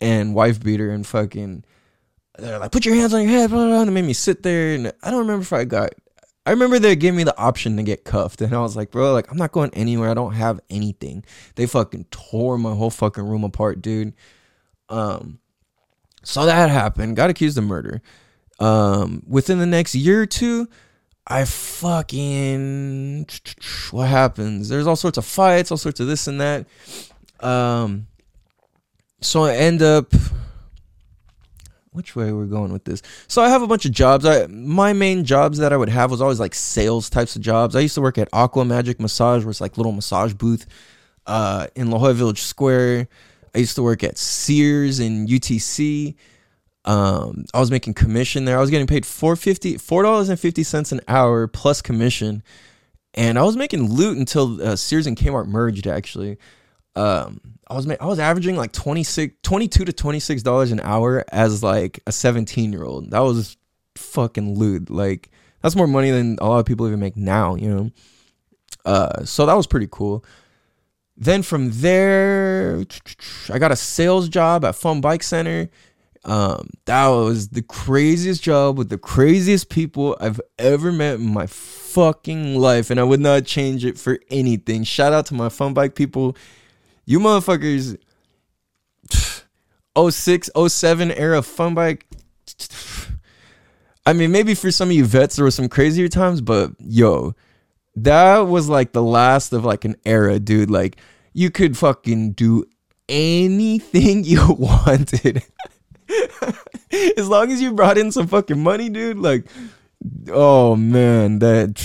and wife beater and fucking they're like, put your hands on your head, blah, blah, blah, and made me sit there and I don't remember if I got I remember they gave me the option to get cuffed, and I was like, bro, like I'm not going anywhere. I don't have anything. They fucking tore my whole fucking room apart, dude. Um, so that happened. Got accused of murder. Um, within the next year or two, I fucking what happens? There's all sorts of fights, all sorts of this and that. Um, so I end up which way we're going with this. So I have a bunch of jobs. I my main jobs that I would have was always like sales types of jobs. I used to work at Aqua Magic Massage, where it's like little massage booth uh, in La Jolla Village Square. I used to work at Sears in UTC. Um, I was making commission there. I was getting paid four fifty, four dollars and fifty cents an hour plus commission, and I was making loot until uh, Sears and Kmart merged. Actually, um, I was ma- I was averaging like 26, 22 to twenty six dollars an hour as like a seventeen year old. That was fucking loot. Like that's more money than a lot of people even make now. You know, uh, so that was pretty cool. Then from there, I got a sales job at Fun Bike Center um, that was the craziest job with the craziest people I've ever met in my fucking life, and I would not change it for anything. Shout out to my fun bike people. You motherfuckers 06, 07 era fun bike. I mean, maybe for some of you vets there were some crazier times, but yo, that was like the last of like an era, dude. Like you could fucking do anything you wanted. as long as you brought in some fucking money, dude. Like, oh man, that.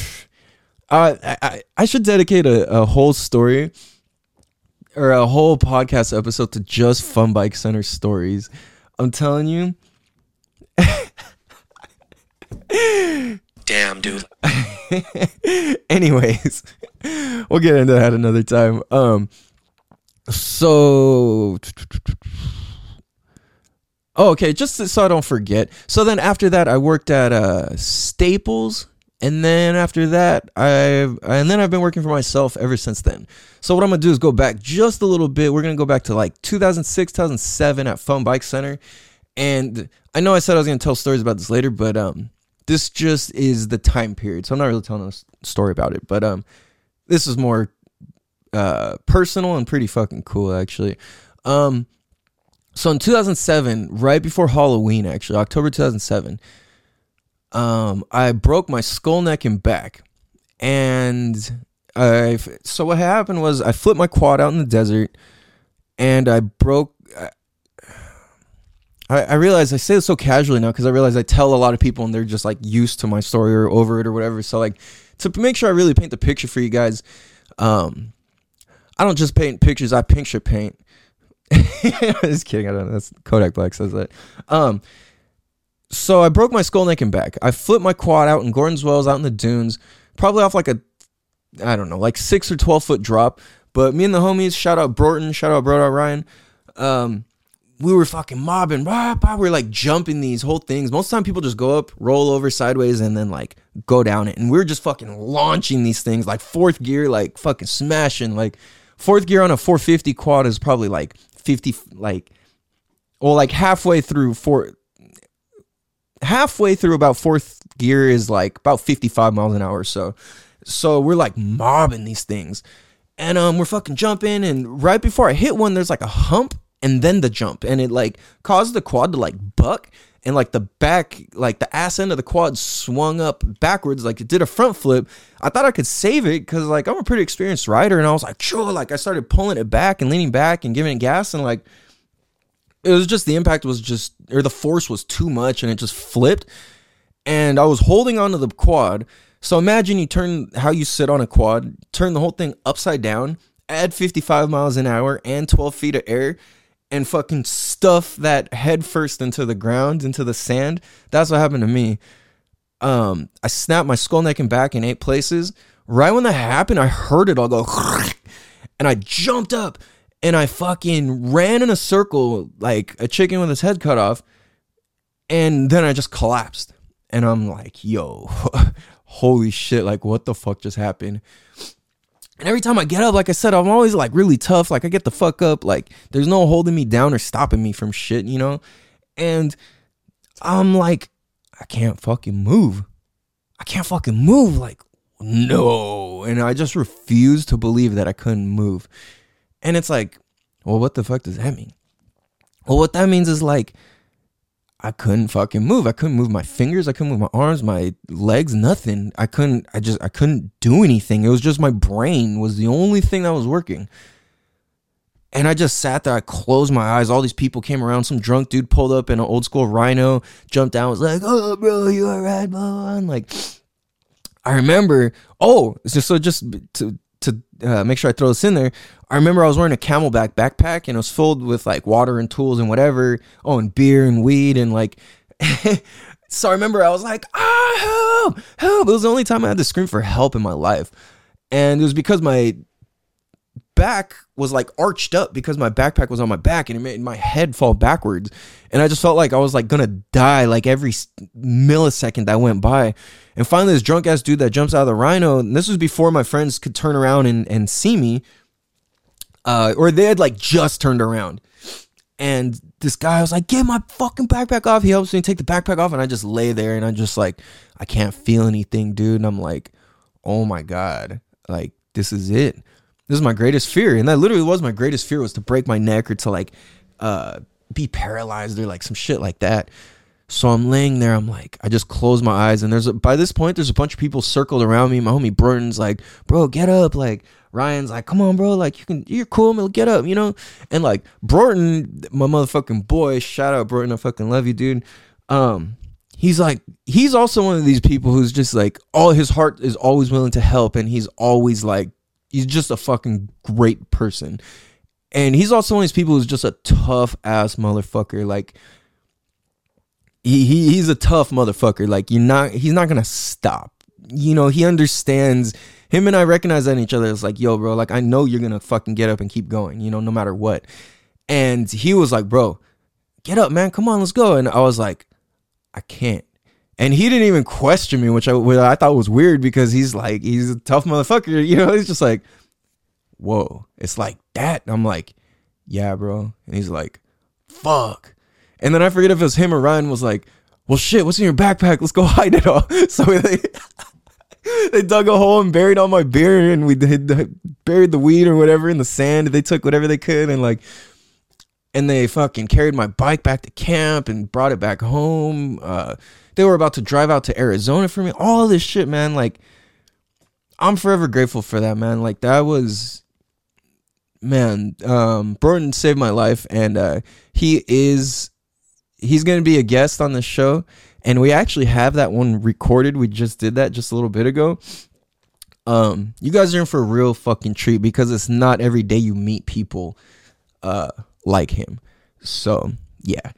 I I I should dedicate a, a whole story or a whole podcast episode to just Fun Bike Center stories. I'm telling you. damn, dude. Anyways, we'll get into that another time. Um, so, oh, okay, just so I don't forget. So then after that, I worked at uh, Staples, and then after that, I and then I've been working for myself ever since then. So what I'm gonna do is go back just a little bit. We're gonna go back to like 2006, 2007 at Fun Bike Center, and I know I said I was gonna tell stories about this later, but um, this just is the time period. So I'm not really telling a story about it, but um, this is more uh personal and pretty fucking cool actually. Um, so in 2007, right before Halloween, actually October 2007, um, I broke my skull, neck, and back, and I. So what happened was I flipped my quad out in the desert, and I broke. I, I realize I say this so casually now because I realize I tell a lot of people and they're just like used to my story or over it or whatever. So like to make sure I really paint the picture for you guys, um, I don't just paint pictures. I picture paint. just kidding. I don't know. That's Kodak Black says that. Um, so I broke my skull, neck, and back. I flipped my quad out in Gordon's Wells, out in the dunes, probably off like a, I don't know, like six or twelve foot drop. But me and the homies, shout out Broughton, shout out out Ryan, um, we were fucking mobbing. Rah, rah, we were like jumping these whole things. Most of the time, people just go up, roll over sideways, and then like go down it. And we were just fucking launching these things like fourth gear, like fucking smashing. Like fourth gear on a 450 quad is probably like 50, like, well, like halfway through four, halfway through about fourth gear is like about 55 miles an hour. So, so we're like mobbing these things. And um, we're fucking jumping, and right before I hit one, there's like a hump and then the jump and it like caused the quad to like buck and like the back like the ass end of the quad swung up backwards like it did a front flip. I thought i could save it because like i'm a pretty experienced rider and i was like sure like i started pulling it back and leaning back and giving it gas and like it was just the impact was just or the force was too much and it just flipped. And i was holding onto the quad. So imagine you turn how you sit on a quad turn the whole thing upside down add 55 miles an hour and 12 feet of air and fucking stuff that head first into the ground, into the sand. That's what happened to me. Um, I snapped my skull, neck, and back in eight places. Right when that happened, I heard it all go, and I jumped up and I fucking ran in a circle like a chicken with its head cut off. And then I just collapsed. And I'm like, yo, holy shit, like what the fuck just happened? And every time I get up, like I said, I'm always like really tough. Like I get the fuck up. Like there's no holding me down or stopping me from shit, you know? And I'm like, I can't fucking move. I can't fucking move. Like, no. And I just refuse to believe that I couldn't move. And it's like, well, what the fuck does that mean? Well, what that means is like, I couldn't fucking move. I couldn't move my fingers. I couldn't move my arms, my legs, nothing. I couldn't, I just, I couldn't do anything. It was just my brain was the only thing that was working. And I just sat there. I closed my eyes. All these people came around. Some drunk dude pulled up in an old school rhino, jumped down, was like, oh, bro, you all right, bro? And like, I remember, oh, so, just to uh, make sure I throw this in there, I remember I was wearing a CamelBak backpack and it was filled with like water and tools and whatever. Oh, and beer and weed and like. so I remember I was like, ah, help, help. It was the only time I had to scream for help in my life. And it was because my back was like arched up because my backpack was on my back and it made my head fall backwards. And I just felt like I was like gonna die like every millisecond that went by. And finally, this drunk ass dude that jumps out of the rhino, and this was before my friends could turn around and, and see me, uh, or they had like just turned around. And this guy was like, Get my fucking backpack off. He helps me take the backpack off. And I just lay there and I'm just like, I can't feel anything, dude. And I'm like, Oh my God. Like, this is it. This is my greatest fear. And that literally was my greatest fear was to break my neck or to like uh be paralyzed or like some shit like that. So I'm laying there. I'm like, I just close my eyes, and there's a, by this point, there's a bunch of people circled around me. My homie Burton's like, bro, get up. Like Ryan's like, come on, bro. Like you can, you're cool, man. Get up, you know. And like Broughton, my motherfucking boy. Shout out Broughton. I fucking love you, dude. Um, he's like, he's also one of these people who's just like, all his heart is always willing to help, and he's always like, he's just a fucking great person. And he's also one of these people who's just a tough ass motherfucker. Like he, he he's a tough motherfucker. Like you're not he's not gonna stop. you know, he understands him and I recognize that in each other. It's like, yo, bro, like I know you're gonna fucking get up and keep going, you know, no matter what. And he was like, bro, get up, man, come on, let's go. And I was like, I can't. And he didn't even question me, which I, which I thought was weird because he's like, he's a tough motherfucker, you know. He's just like, whoa, it's like that. And I'm like, yeah, bro. And he's like, fuck. And then I forget if it was him or Ryan was like, well, shit, what's in your backpack? Let's go hide it all. So they they dug a hole and buried all my beer, and we did buried the weed or whatever in the sand. They took whatever they could, and like, and they fucking carried my bike back to camp and brought it back home. Uh, they were about to drive out to Arizona for me. All this shit, man. Like, I'm forever grateful for that, man. Like that was man, um, Burton saved my life, and uh, he is he's to be a guest on the show, and we actually have that one recorded. We just did that just a little bit ago. Um, you guys are in for a real fucking treat because it's not every day you meet people uh like him. So yeah.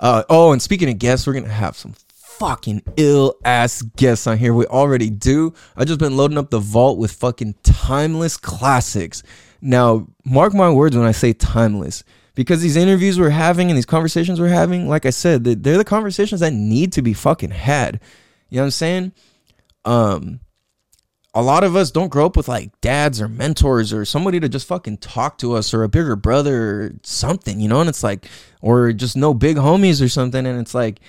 Uh oh, and speaking of guests, we're gonna have some fucking ill ass guests on here. We already do. I just been loading up the vault with fucking timeless classics. Now, mark my words when I say timeless because these interviews we're having and these conversations we're having, like I said, they're the conversations that need to be fucking had. You know what I'm saying? Um, a lot of us don't grow up with like dads or mentors or somebody to just fucking talk to us or a bigger brother or something, you know? And it's like, or just no big homies or something. And it's like,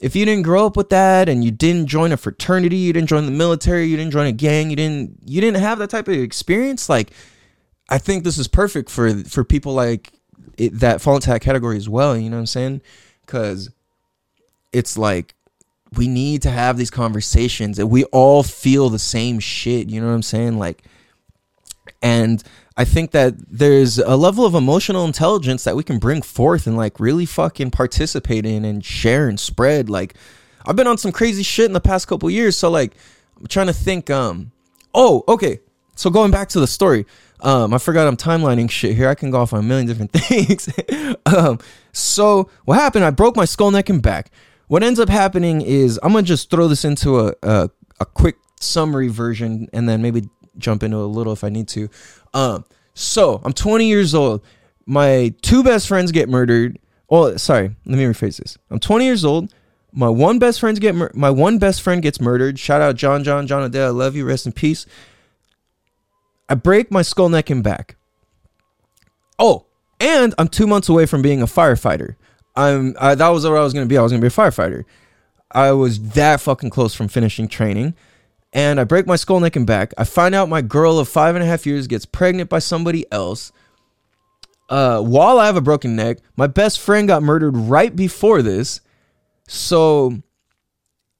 if you didn't grow up with that and you didn't join a fraternity, you didn't join the military, you didn't join a gang, you didn't, you didn't have that type of experience, like, I think this is perfect for for people like it, that fall into that category as well. You know what I'm saying? Because it's like we need to have these conversations and we all feel the same shit. You know what I'm saying? Like, and I think that there's a level of emotional intelligence that we can bring forth and like really fucking participate in and share and spread. Like, I've been on some crazy shit in the past couple years. So like, I'm trying to think. Um, oh, okay. So going back to the story, um, I forgot I'm timelining shit here. I can go off on a million different things. um, so what happened? I broke my skull, neck, and back. What ends up happening is I'm gonna just throw this into a a, a quick summary version, and then maybe jump into a little if I need to. Um, so I'm 20 years old. My two best friends get murdered. Oh, sorry. Let me rephrase this. I'm 20 years old. My one best friends get mur- my one best friend gets murdered. Shout out John John John Adele. I love you. Rest in peace. I break my skull, neck, and back. Oh, and I'm two months away from being a firefighter. I'm I, that was what I was gonna be. I was gonna be a firefighter. I was that fucking close from finishing training, and I break my skull, neck, and back. I find out my girl of five and a half years gets pregnant by somebody else. Uh, while I have a broken neck, my best friend got murdered right before this. So,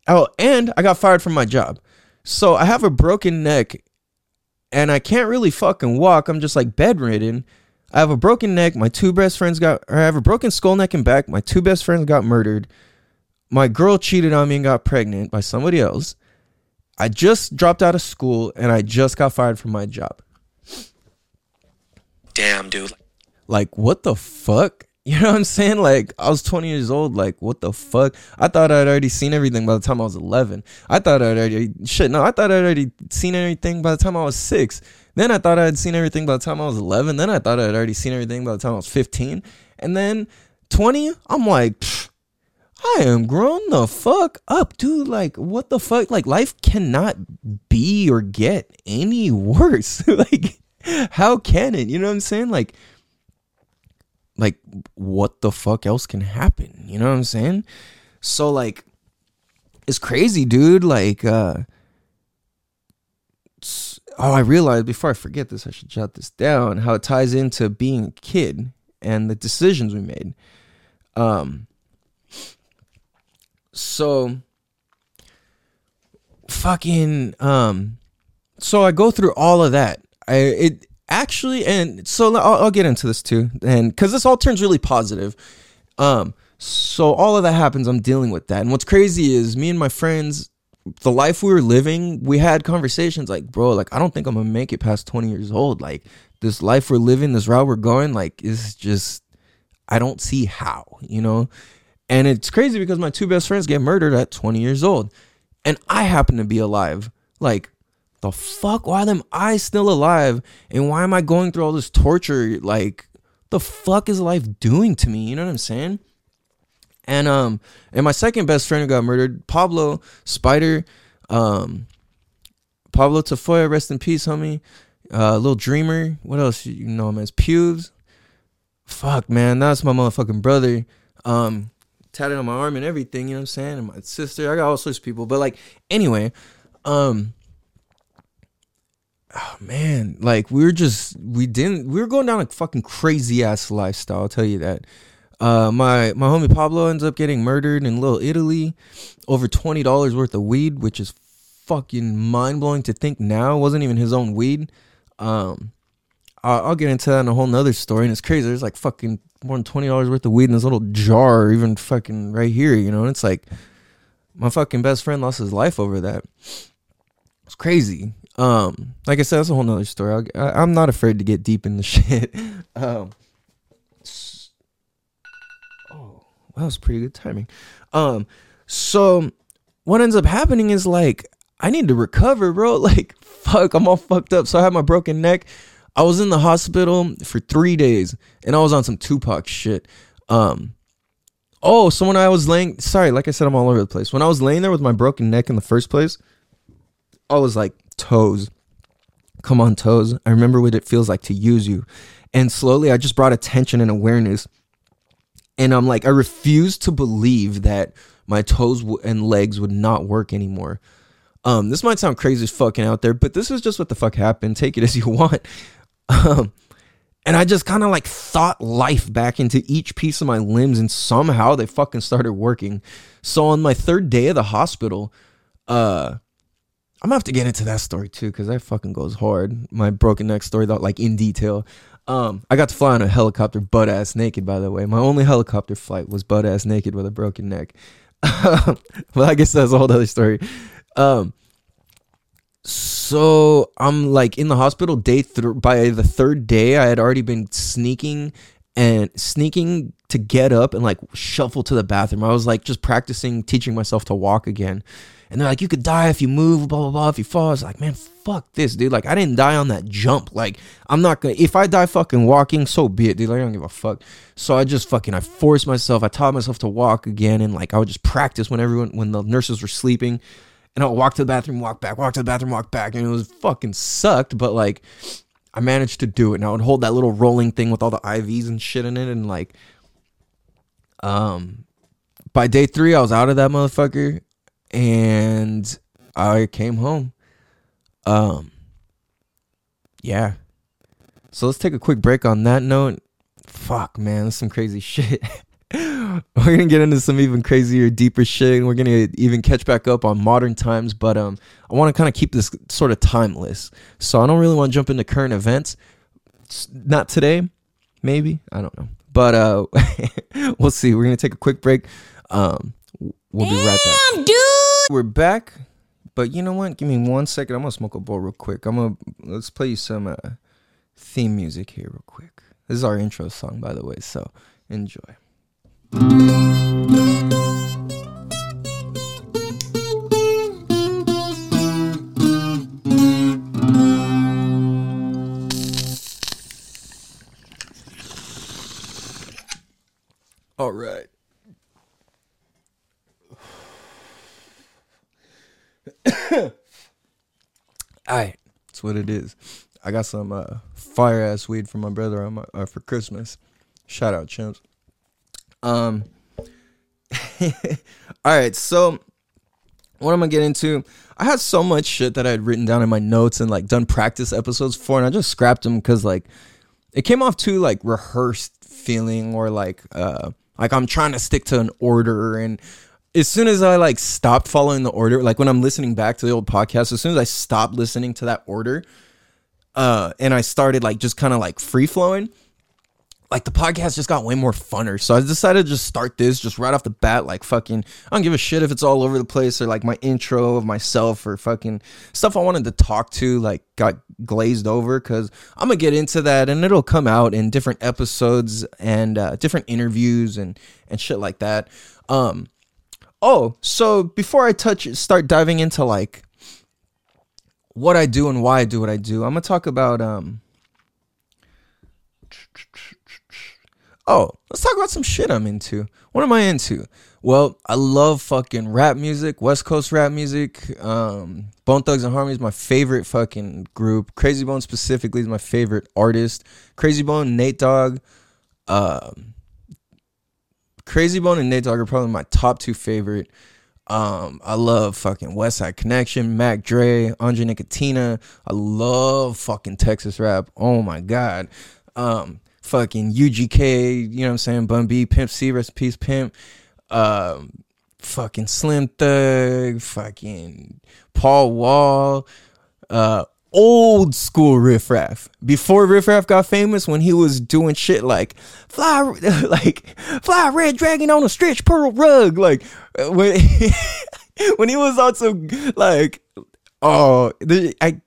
oh, and I got fired from my job. So I have a broken neck and I can't really fucking walk. I'm just like bedridden. I have a broken neck. My two best friends got, I have a broken skull, neck, and back. My two best friends got murdered. My girl cheated on me and got pregnant by somebody else. I just dropped out of school and I just got fired from my job. Damn, dude. Like, what the fuck? You know what I'm saying? Like, I was 20 years old. Like, what the fuck? I thought I'd already seen everything by the time I was 11. I thought I'd already, shit, no, I thought I'd already seen everything by the time I was six. Then I thought I'd seen everything by the time I was 11. Then I thought I'd already seen everything by the time I was 15. And then 20, I'm like, I am grown the fuck up, dude. Like, what the fuck? Like, life cannot be or get any worse. like, how can it? You know what I'm saying? Like, like what the fuck else can happen you know what i'm saying so like it's crazy dude like uh oh i realized before i forget this i should jot this down how it ties into being a kid and the decisions we made um so fucking um so i go through all of that. I it actually and so I'll, I'll get into this too and because this all turns really positive. Um so all of that happens i'm dealing with that. And what's crazy is me and my friends the life we were living we had conversations like bro like i don't think i'm gonna make it past 20 years old. Like this life we're living this route we're going like is just i don't see how you know and it's crazy because my two best friends get murdered at 20 years old and I happen to be alive. Like, the fuck? Why am I still alive? And why am I going through all this torture? Like, the fuck is life doing to me? You know what I'm saying? And um, and my second best friend who got murdered, Pablo Spider, um, Pablo Tafoya, rest in peace, homie. Uh, little dreamer. What else you know him as? Pubes. Fuck, man, that's my motherfucking brother. Um, tatted on my arm and everything. You know what I'm saying? And my sister. I got all sorts of people. But like, anyway, um, oh man, like we were just we didn't we were going down a fucking crazy ass lifestyle. I'll tell you that. Uh, my my homie Pablo ends up getting murdered in Little Italy over twenty dollars worth of weed, which is fucking mind blowing to think now. It wasn't even his own weed. Um, I'll, get into that in a whole nother story, and it's crazy. There's like fucking more than twenty dollars worth of weed in this little jar, even fucking right here. You know, and it's like my fucking best friend lost his life over that. It's crazy. Um, like I said, that's a whole nother story. I, I'm not afraid to get deep in the shit. um, oh, that was pretty good timing. Um, so what ends up happening is like I need to recover, bro. Like, fuck, I'm all fucked up. So I had my broken neck. I was in the hospital for three days, and I was on some Tupac shit. Um, oh, so when I was laying, sorry, like I said, I'm all over the place. When I was laying there with my broken neck in the first place, I was like, toes, come on, toes. I remember what it feels like to use you, and slowly I just brought attention and awareness, and I'm like, I refuse to believe that my toes and legs would not work anymore. Um, this might sound crazy as fucking out there, but this is just what the fuck happened. Take it as you want. Um, and I just kind of like thought life back into each piece of my limbs, and somehow they fucking started working. So on my third day of the hospital, uh, I'm gonna have to get into that story too, because that fucking goes hard. My broken neck story, that like in detail. Um, I got to fly on a helicopter butt ass naked, by the way. My only helicopter flight was butt ass naked with a broken neck. but I guess that's a whole other story. Um, so I'm like in the hospital day th- by the third day I had already been sneaking and sneaking to get up and like shuffle to the bathroom. I was like just practicing teaching myself to walk again. And they're like, you could die if you move, blah blah blah. If you fall, I was like, man, fuck this, dude. Like, I didn't die on that jump. Like, I'm not gonna. If I die fucking walking, so be it, dude. Like, I don't give a fuck. So I just fucking, I forced myself. I taught myself to walk again, and like, I would just practice when everyone, when the nurses were sleeping, and I would walk to the bathroom, walk back, walk to the bathroom, walk back, and it was fucking sucked. But like, I managed to do it, and I would hold that little rolling thing with all the IVs and shit in it, and like, um, by day three, I was out of that motherfucker and I came home. Um, yeah. So let's take a quick break on that note. Fuck, man, that's some crazy shit. We're gonna get into some even crazier, deeper shit, and we're gonna even catch back up on modern times. But um, I want to kind of keep this sort of timeless. So I don't really want to jump into current events. Not today, maybe I don't know. But uh, we'll see. We're gonna take a quick break. Um, we'll be right back Damn, dude. we're back. But you know what? Give me one second. I'm gonna smoke a bowl real quick. I'm gonna let's play you some uh, theme music here real quick. This is our intro song, by the way. So enjoy. All right. Alright, that's what it is. I got some uh, fire ass weed from my brother on my, uh, for Christmas. Shout out, chimps. Um. all right, so what am I getting into? I had so much shit that I had written down in my notes and like done practice episodes for, and I just scrapped them because like it came off too like rehearsed feeling or like uh like I'm trying to stick to an order and as soon as I like stopped following the order, like when I'm listening back to the old podcast, as soon as I stopped listening to that order, uh, and I started like just kind of like free flowing, like the podcast just got way more funner. So I decided to just start this just right off the bat, like fucking, I don't give a shit if it's all over the place or like my intro of myself or fucking stuff I wanted to talk to, like got glazed over because I'm gonna get into that and it'll come out in different episodes and uh, different interviews and and shit like that. Um, Oh, so before I touch start diving into like what I do and why I do what I do, I'm gonna talk about um Oh, let's talk about some shit I'm into. What am I into? Well, I love fucking rap music, West Coast rap music. Um, Bone Thugs-n-Harmony is my favorite fucking group. Krayzie Bone specifically is my favorite artist. Krayzie Bone, Nate Dogg, um, Krayzie Bone and Nate Dogg are probably my top two favorite. Um, I love fucking Westside Connection, Mac Dre, Andre Nickatina. I love fucking Texas rap. Oh my god. Um, fucking UGK, you know what I'm saying? Bun B, Pimp C, in Pimp. Um, fucking Slim Thug, fucking Paul Wall, uh, old school Riff Raff. Before Riff Raff got famous, when he was doing shit like fly, like fly red dragon on a stretch pearl rug, like when when he was on some like oh, the, I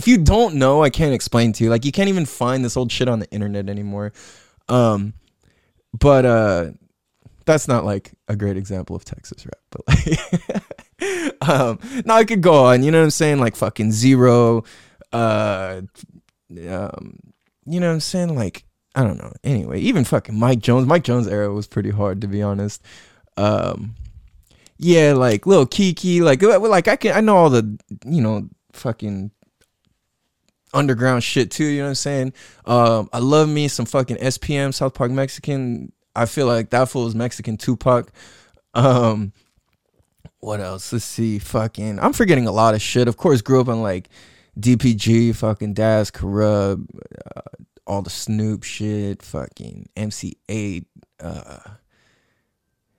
if you don't know, I can't explain to you. Like you can't even find this old shit on the internet anymore. Um, but uh, that's not like a great example of Texas rap. But like, um, now I could go on. You know what I'm saying? Like fucking Z-Ro. Uh, um, you know what I'm saying? Like I don't know. Anyway, even fucking Mike Jones. Mike Jones era was pretty hard to be honest. Um, yeah, like little Keke, like like I can I know all the you know fucking underground shit too. You know what I'm saying? Um, I love me some fucking SPM, South Park Mexican. I feel like that fool is Mexican Tupac. Um, what else? Let's see. Fucking, I'm forgetting a lot of shit. Of course, grew up on like DPG, fucking Daz, Kurupt, uh, all the Snoop shit, fucking MC Eiht. Uh,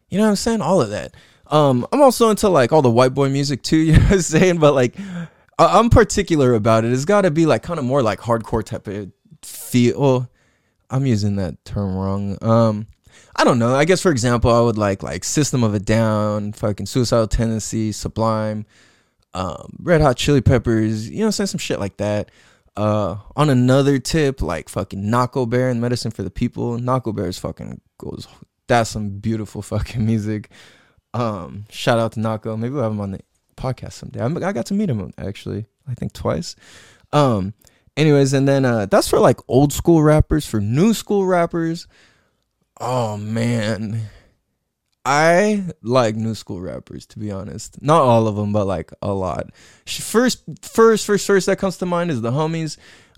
you know what I'm saying? All of that. Um, I'm also into like all the white boy music too. You know what I'm saying? But like, I- I'm particular about it. It's got to be like kind of more like hardcore type of feel. I'm using that term wrong. Um, I don't know. I guess for example, I would like like System of a Down, fucking Suicidal Tendency, Sublime, um, Red Hot Chili Peppers. You know, saying some shit like that. Uh, on another tip, like fucking Nahko Bear and Medicine for the People. Nahko Bear is fucking goes. That's some beautiful fucking music. Um, shout out to Nahko. Maybe we'll have him on the podcast someday. I'm, I got to meet him actually. I think twice. Um, anyways, and then uh, that's for like old school rappers. For new school rappers, oh man, I like new school rappers to be honest. Not all of them, but like a lot. First, first, first, first that comes to mind is the homies.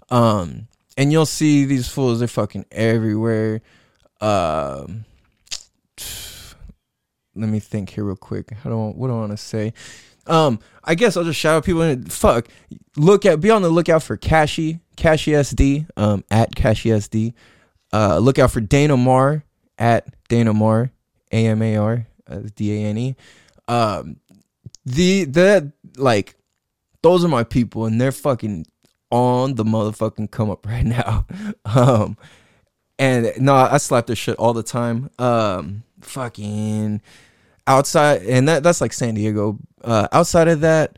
Um, and you'll see these fools. They're fucking everywhere. Um, let me think here real quick. I, what do I want to say? Um, I guess I'll just shout out people fuck. Look at be on the lookout for Cashy, Cashy SD, um, at Cashy SD. Uh, look out for Dana Mar at Dana Mar, A M A R, uh, D A N E. Um, the that like those are my people, and they're fucking on the motherfucking come up right now. Um, and no, I slap their shit all the time. Um, fucking outside, and that that's like San Diego. Uh, outside of that,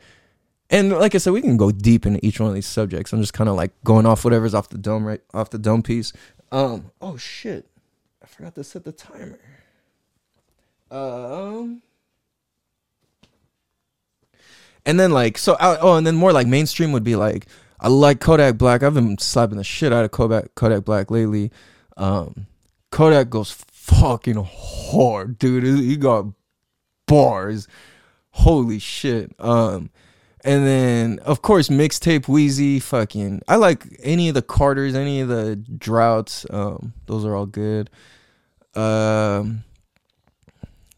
and like I said, we can go deep into each one of these subjects. I'm just kind of like going off whatever's off the dome, right off the dome piece. Um, oh shit, I forgot to set the timer. Um. And then like so out oh and then more like mainstream would be like I like Kodak Black. I've been slapping the shit out of Kodak Kodak Black lately. Um Kodak goes fucking hard, dude. He got bars. Holy shit. Um and then of course mixtape Weezy fucking I like any of the Carters, any of the droughts. Um those are all good. Um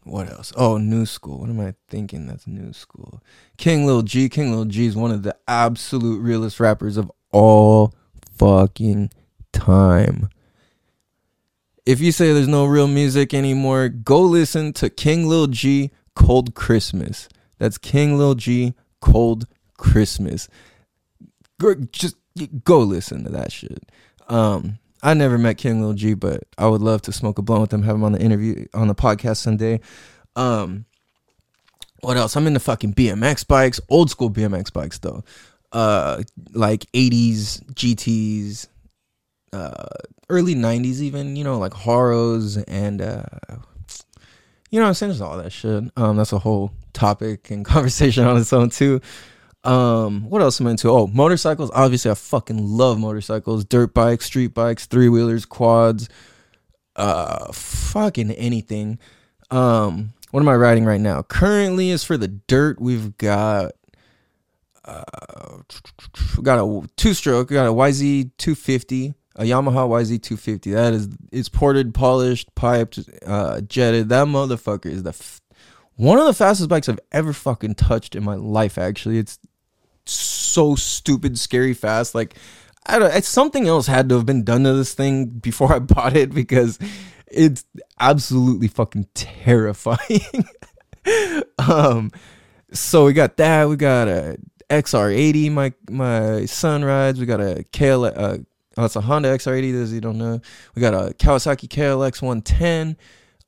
what else? Oh, new school. What am I thinking? That's new school. King Lil G. King Lil G is one of the absolute realest rappers of all fucking time. If you say there's no real music anymore, go listen to King Lil G Cold Christmas. That's King Lil G Cold Christmas. Just go listen to that shit. Um, I never met King Lil G, but I would love to smoke a blunt with him, have him on the interview on the podcast someday. Um, what else? I'm into fucking BMX bikes, old school BMX bikes though. Uh, like 80s GTs, uh, early 90s even. You know, like Haros and uh, you know what I'm saying? Just all that shit. Um, that's a whole topic and conversation on its own too. Um, what else am I into? Oh, motorcycles. Obviously, I fucking love motorcycles, dirt bikes, street bikes, three wheelers, quads, uh, fucking anything. Um, what am I riding right now? Currently, is for the dirt. We've got uh, got a two stroke. Got a YZ 250, a Yamaha YZ 250. That is it's ported, polished, piped, uh, jetted. That motherfucker is the f- one of the fastest bikes I've ever fucking touched in my life. Actually, it's so stupid, scary fast. Like I don't. It's, something else had to have been done to this thing before I bought it because it's absolutely fucking terrifying. um, so we got that. We got a XR80. My my son rides. We got a KL. Uh, oh, it's a Honda XR80. Those you don't know. We got a Kawasaki KLX 110.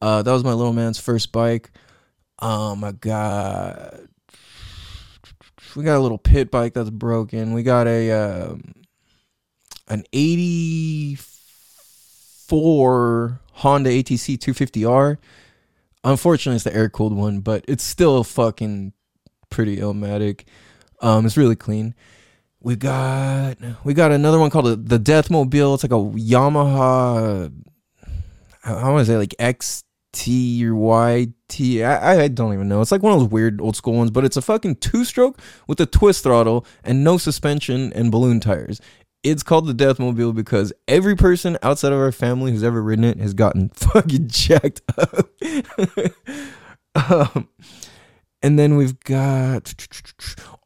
Uh, that was my little man's first bike. Um, I got we got a little pit bike that's broken. We got a um, an 84 Honda ATC 250R. Unfortunately, it's the air cooled one, but it's still fucking pretty illmatic. Um, it's really clean. We got we got another one called the, the Death Mobile. It's like a Yamaha. I, want to say like XT or YT. I, I don't even know. It's like one of those weird old school ones, but it's a fucking two stroke with a twist throttle and no suspension and balloon tires it's called the Death Mobile because every person outside of our family who's ever ridden it has gotten fucking jacked up. um, and then we've got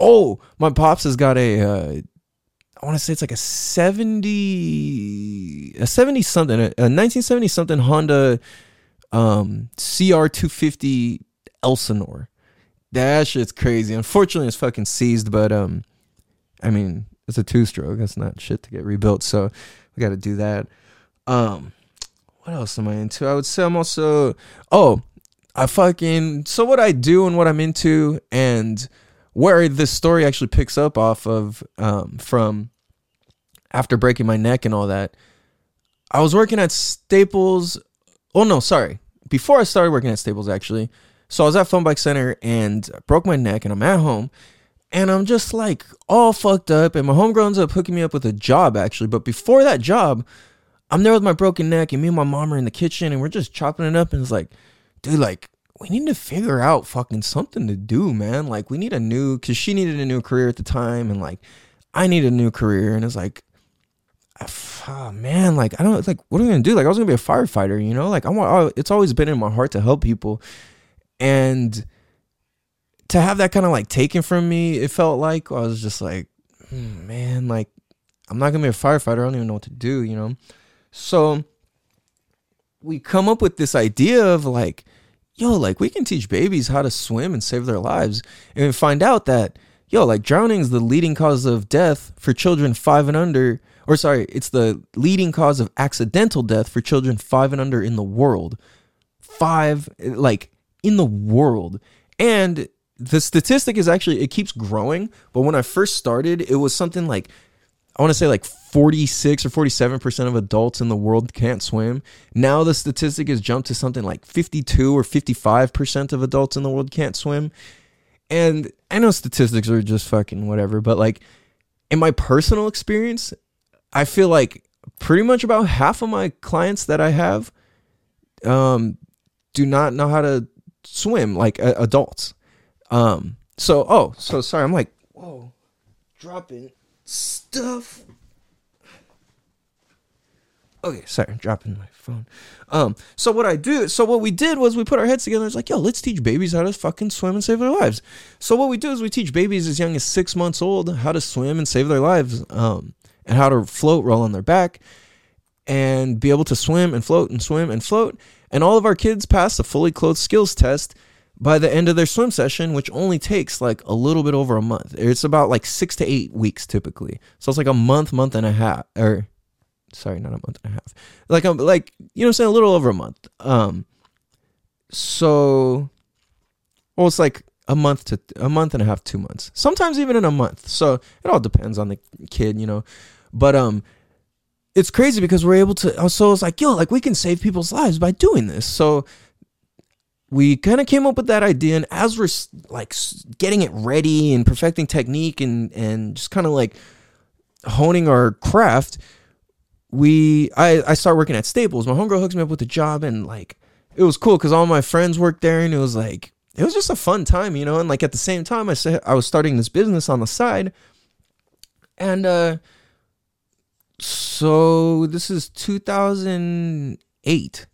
oh, my pops has got a uh, I want to say it's like a 70 a 70 something a 1970 something Honda um CR250 Elsinore. That shit's crazy. Unfortunately, it's fucking seized, but um I mean, it's a two stroke. That's not shit to get rebuilt. So we got to do that. Um, what else am I into? I would say I'm also oh, I fucking so what I do and what I'm into and where this story actually picks up off of um from after breaking my neck and all that. I was working at Staples. Oh no, sorry. Before I started working at Staples actually. So I was at Phone Bike Center and broke my neck and I'm at home and I'm just like all fucked up. And my homegrown's up hooking me up with a job actually. But before that job, I'm there with my broken neck, and me and my mom are in the kitchen, and we're just chopping it up. And it's like, dude, like we need to figure out fucking something to do, man. Like we need a new, cause she needed a new career at the time, and like I need a new career, and it's like. Oh, man, like I don't like what are we gonna do? Like I was gonna be a firefighter, you know. Like I want. It's always been in my heart to help people, and to have that kind of like taken from me, it felt like I was just like, hmm, man, like I'm not gonna be a firefighter. I don't even know what to do, you know. So we come up with this idea of like, yo, like we can teach babies how to swim and save their lives, and find out that yo, like drowning is the leading cause of death for children five and under. Or sorry, it's the leading cause of accidental death for children five and under in the world. Five, like in the world. And the statistic is actually it keeps growing but when i first started it was something like i want to say like 46 or 47% of adults in the world can't swim now the statistic has jumped to something like 52 or 55% of adults in the world can't swim and i know statistics are just fucking whatever but like in my personal experience i feel like pretty much about half of my clients that i have um do not know how to swim like uh, adults um. So oh, so sorry. I'm like, whoa, dropping stuff. Okay, sorry, I'm dropping my phone. Um, so what I do, so what we did was we put our heads together. It's like, yo, let's teach babies how to fucking swim and save their lives. So what we do is we teach babies as young as six months old how to swim and save their lives, um, and how to float, roll on their back, and be able to swim and float and swim and float. And all of our kids pass the fully clothed skills test by the end of their swim session, which only takes like a little bit over a month. It's about like six to eight weeks typically. So it's like a month, month and a half, or sorry, not a month and a half. Like I'm like you know, I'm saying a little over a month. Um, so well, it's like a month to a month and a half, two months. Sometimes even in a month. So it all depends on the kid, you know. But um, it's crazy because we're able to. So it's like yo, like we can save people's lives by doing this. So we kind of came up with that idea and as we're like getting it ready and perfecting technique and and just kind of like honing our craft we I, I start working at Staples. My homegirl hooks me up with a job and like it was cool because all my friends worked there and it was like it was just a fun time, you know. And like at the same time, I said I was starting this business on the side, and uh, so this is 2008.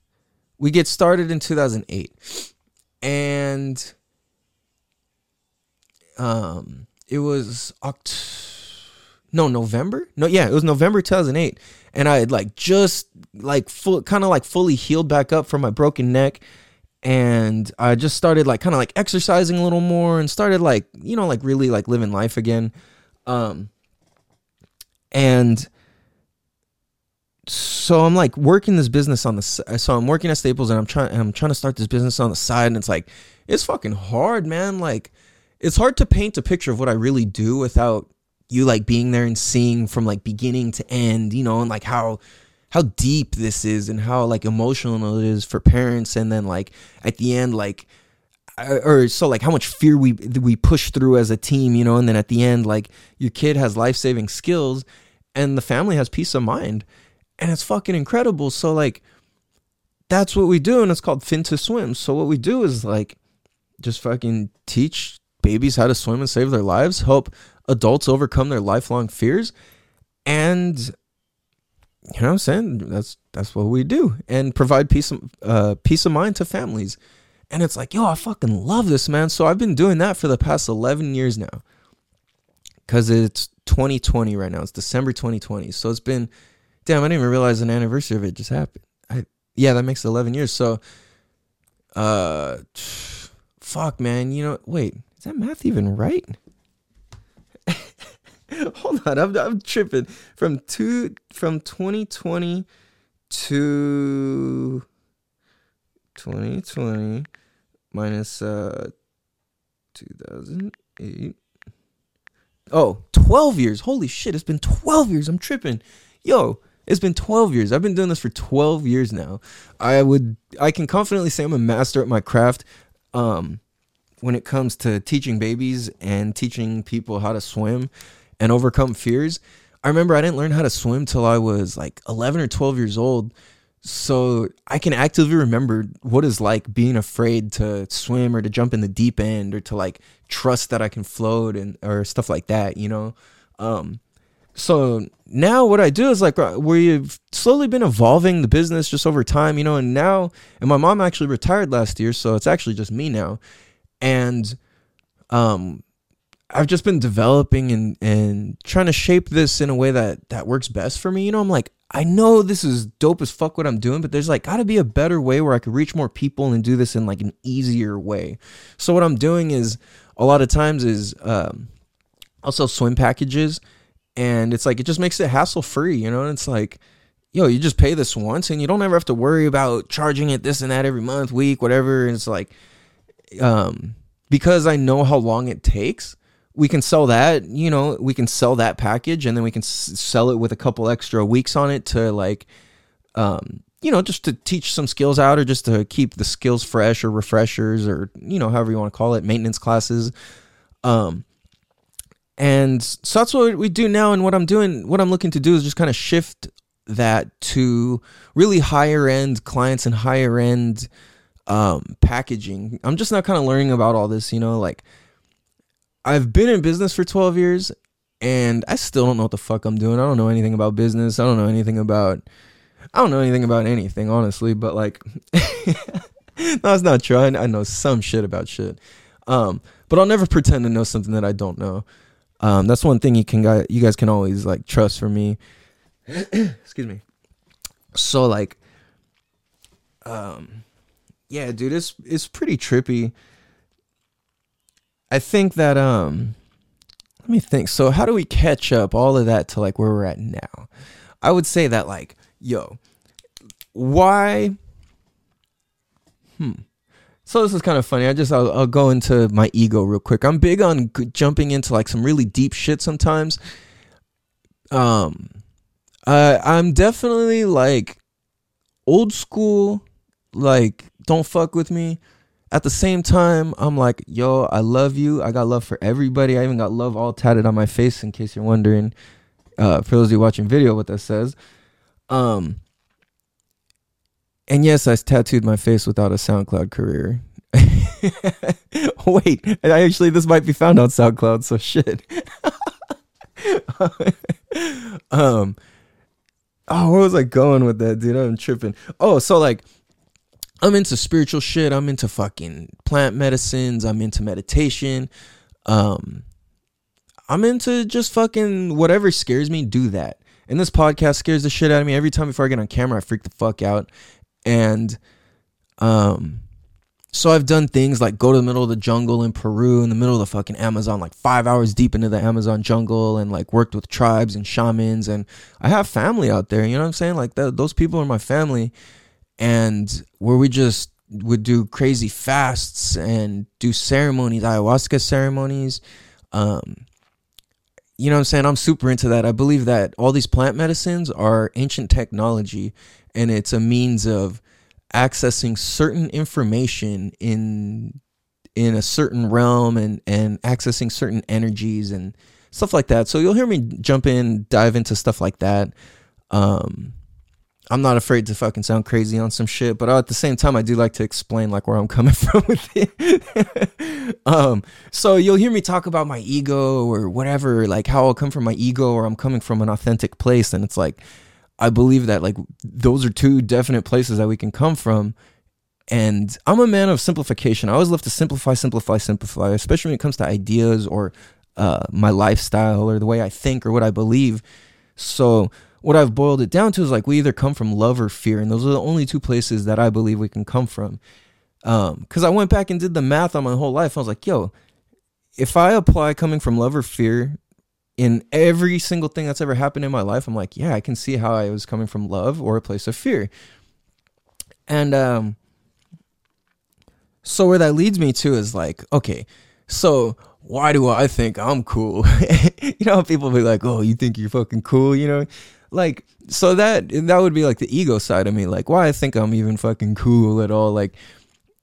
We get started in 2008, and um, it was Oct. No, November. No, yeah, it was November 2008, and I had like just like full, kind of like fully healed back up from my broken neck, and I just started like kind of like exercising a little more, and started like you know like really like living life again, um, and so I'm like working this business on the si- uh, so I'm working at Staples and I'm trying I'm trying to start this business on the side and it's like it's fucking hard, man. Like it's hard to paint a picture of what I really do without you like being there and seeing from like beginning to end, you know, and like how how deep this is and how like emotional it is for parents and then like at the end like or so like how much fear we we push through as a team, you know, and then at the end like your kid has life-saving skills and the family has peace of mind and it's fucking incredible. So like that's what we do and it's called fin to swim. So what we do is like just fucking teach babies how to swim and save their lives, help adults overcome their lifelong fears and you know what I'm saying? That's that's what we do and provide peace of uh peace of mind to families. And it's like, yo, I fucking love this, man. So I've been doing that for the past 11 years now. Cuz it's 2020 right now. It's December 2020. So it's been damn, I didn't even realize an anniversary of it just happened. I yeah, that makes 11 years. So uh fuck, man, you know, wait, is that math even right? Hold on, I'm, I'm tripping. From two from 2020 to 2020 minus uh 2008. Oh, 12 years. Holy shit, it's been 12 years. I'm tripping. Yo, it's been 12 years. I've been doing this for 12 years now. I would I can confidently say I'm a master at my craft. Um when it comes to teaching babies and teaching people how to swim and overcome fears. I remember I didn't learn how to swim till I was like 11 or 12 years old. So I can actively remember what it's like being afraid to swim or to jump in the deep end or to like trust that I can float and or stuff like that, you know. Um so now what I do is like uh, we've slowly been evolving the business just over time, you know, and now and my mom actually retired last year, so it's actually just me now. And um I've just been developing and and trying to shape this in a way that that works best for me. You know, I'm like, I know this is dope as fuck what I'm doing, but there's like got to be a better way where I could reach more people and do this in like an easier way. So what I'm doing is a lot of times is um, I'll sell swim packages, and it's like it just makes it hassle free. You know, and it's like. Yo, you just pay this once and you don't ever have to worry about charging it this and that every month, week, whatever. And it's like, um, because I know how long it takes, we can sell that you know we can sell that package and then we can s- sell it with a couple extra weeks on it to like um you know just to teach some skills out or just to keep the skills fresh or refreshers or you know however you want to call it maintenance classes um and so that's what we do now and what i'm doing what i'm looking to do is just kind of shift that to really higher end clients and higher end um packaging i'm just now kind of learning about all this you know like I've been in business for 12 years and I still don't know what the fuck I'm doing. I don't know anything about business. I don't know anything about I don't know anything about anything, honestly, but like No, it's not true. I, I know some shit about shit. Um, but I'll never pretend to know something that I don't know. Um, that's one thing you can you guys can always like trust for me. Excuse me. So like um yeah, dude, it's it's pretty trippy. I think that um let me think. So how do we catch up all of that to like where we're at now? I would say that like, yo, why hmm so this is kind of funny. I just I'll, I'll go into my ego real quick. I'm big on g- jumping into like some really deep shit sometimes. Um, I'm definitely like old school, like don't fuck with me, at the same time, I'm like, yo, I love you. I got love for everybody. I even got love all tatted on my face in case you're wondering. Uh, for those of you watching video, what that says. Um, and yes, I tattooed my face without a SoundCloud career. Wait, I actually this might be found on SoundCloud, so shit. um Oh, where was I going with that, dude? I'm tripping. Oh, so like I'm into spiritual shit. I'm into fucking plant medicines. I'm into meditation. Um I'm into just fucking whatever scares me, do that. And this podcast scares the shit out of me. Every time before I get on camera, I freak the fuck out. And um so I've done things like go to the middle of the jungle in Peru, in the middle of the fucking Amazon, like five hours deep into the Amazon jungle, and like worked with tribes and shamans. And I have family out there. You know what I'm saying? Like th- those people are my family, and where we just would do crazy fasts and do ceremonies, ayahuasca ceremonies. Um, you know what I'm saying? I'm super into that. I believe that all these plant medicines are ancient technology, and it's a means of accessing certain information in in a certain realm and and accessing certain energies and stuff like that. So you'll hear me jump in, dive into stuff like that. Um I'm not afraid to fucking sound crazy on some shit, but at the same time I do like to explain like where I'm coming from with it. um so you'll hear me talk about my ego or whatever, like how I'll come from my ego or I'm coming from an authentic place and it's like I believe that like those are two definite places that we can come from. And I'm a man of simplification. I always love to simplify, simplify, simplify, especially when it comes to ideas or uh, my lifestyle or the way I think or what I believe. So what I've boiled it down to is like we either come from love or fear, and those are the only two places that I believe we can come from. Because um, I went back and did the math on my whole life. I was like, yo, if I apply coming from love or fear in every single thing that's ever happened in my life, I'm like, yeah, I can see how I was coming from love or a place of fear. And um so where that leads me to is like, okay, so why do I think I'm cool? you know, people be like, "Oh, you think you're fucking cool," you know? Like so that that would be like the ego side of me, like why I think I'm even fucking cool at all, like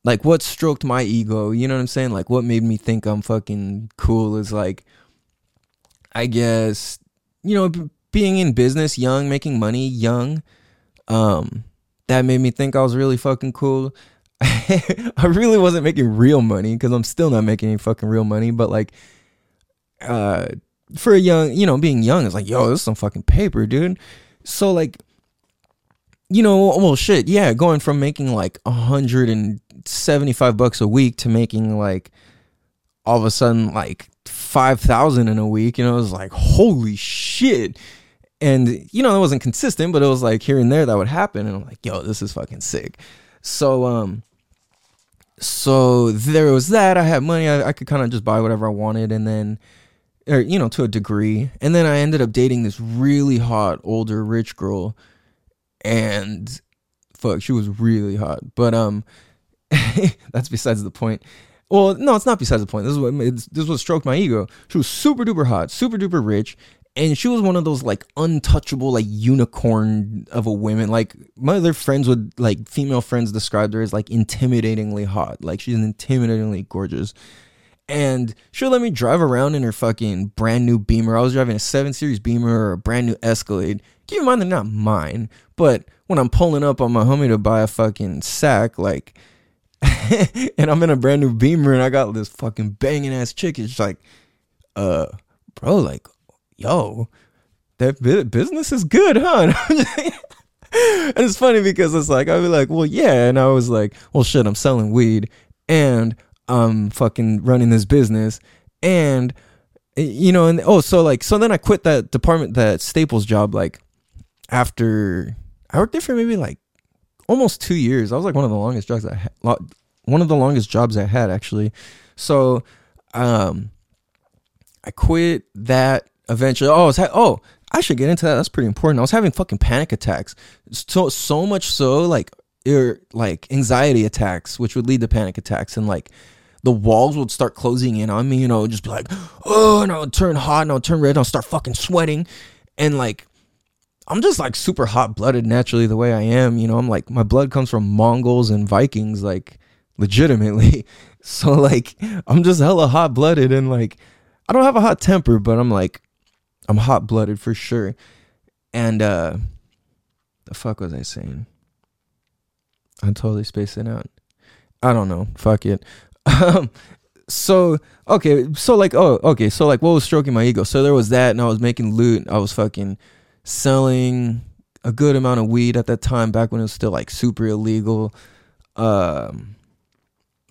like what stroked my ego, you know what I'm saying? Like what made me think I'm fucking cool is like I guess, you know, being in business young, making money young, um, that made me think I was really fucking cool. I really wasn't making real money because I'm still not making any fucking real money, but like, uh, for a young, you know, being young, it's like, yo, this is some fucking paper, dude. So like, you know, well, shit, yeah, going from making like 175 bucks a week to making like all of a sudden like five thousand in a week. You know, it was like holy shit. And you know, it wasn't consistent, but it was like here and there that would happen, and I'm like, yo, this is fucking sick. So um, so there was that. I had money. I, I could kind of just buy whatever I wanted, and then, or you know, to a degree. And then I ended up dating this really hot older rich girl, and fuck, she was really hot. But um, that's besides the point. Well, no, it's not besides the point. This is what this was stroked my ego. She was super duper hot, super duper rich, and she was one of those like untouchable, like unicorn of a woman. Like my other friends would like female friends described her as like intimidatingly hot. Like she's intimidatingly gorgeous. And she'll let me drive around in her fucking brand new Beamer. I was driving a 7 Series Beamer or a brand new Escalade. Keep in mind they're not mine, but when I'm pulling up on my homie to buy a fucking sack, like and I'm in a brand new Beamer and I got this fucking banging ass chick. It's like, uh, bro, like, yo, that business is good, huh? and it's funny because it's like I'd be like, well, yeah, and I was like, well, shit, I'm selling weed and I'm fucking running this business and you know, and oh, so like, so then I quit that department, that Staples job, like after I worked there for maybe like almost two years. I was like one of the longest jobs I had, one of the longest jobs I had actually. So, um, I quit that eventually. Oh, I was ha- oh, I should get into that. That's pretty important. I was having fucking panic attacks. So so much so like er, like anxiety attacks, which would lead to panic attacks, and like the walls would start closing in on me. You know, just be like, oh, and I would turn hot, and I would turn red, and I'll start fucking sweating, and like I'm just like super hot blooded naturally the way I am. You know, I'm like my blood comes from Mongols and Vikings. Like legitimately. So like I'm just hella hot blooded and like I don't have a hot temper, but I'm like I'm hot blooded for sure. And uh the fuck was I saying? I'm totally spacing out. I don't know. Fuck it. Um so okay, so like oh okay, so like what was stroking my ego? So there was that and I was making loot. I was fucking selling a good amount of weed at that time back when it was still like super illegal. Um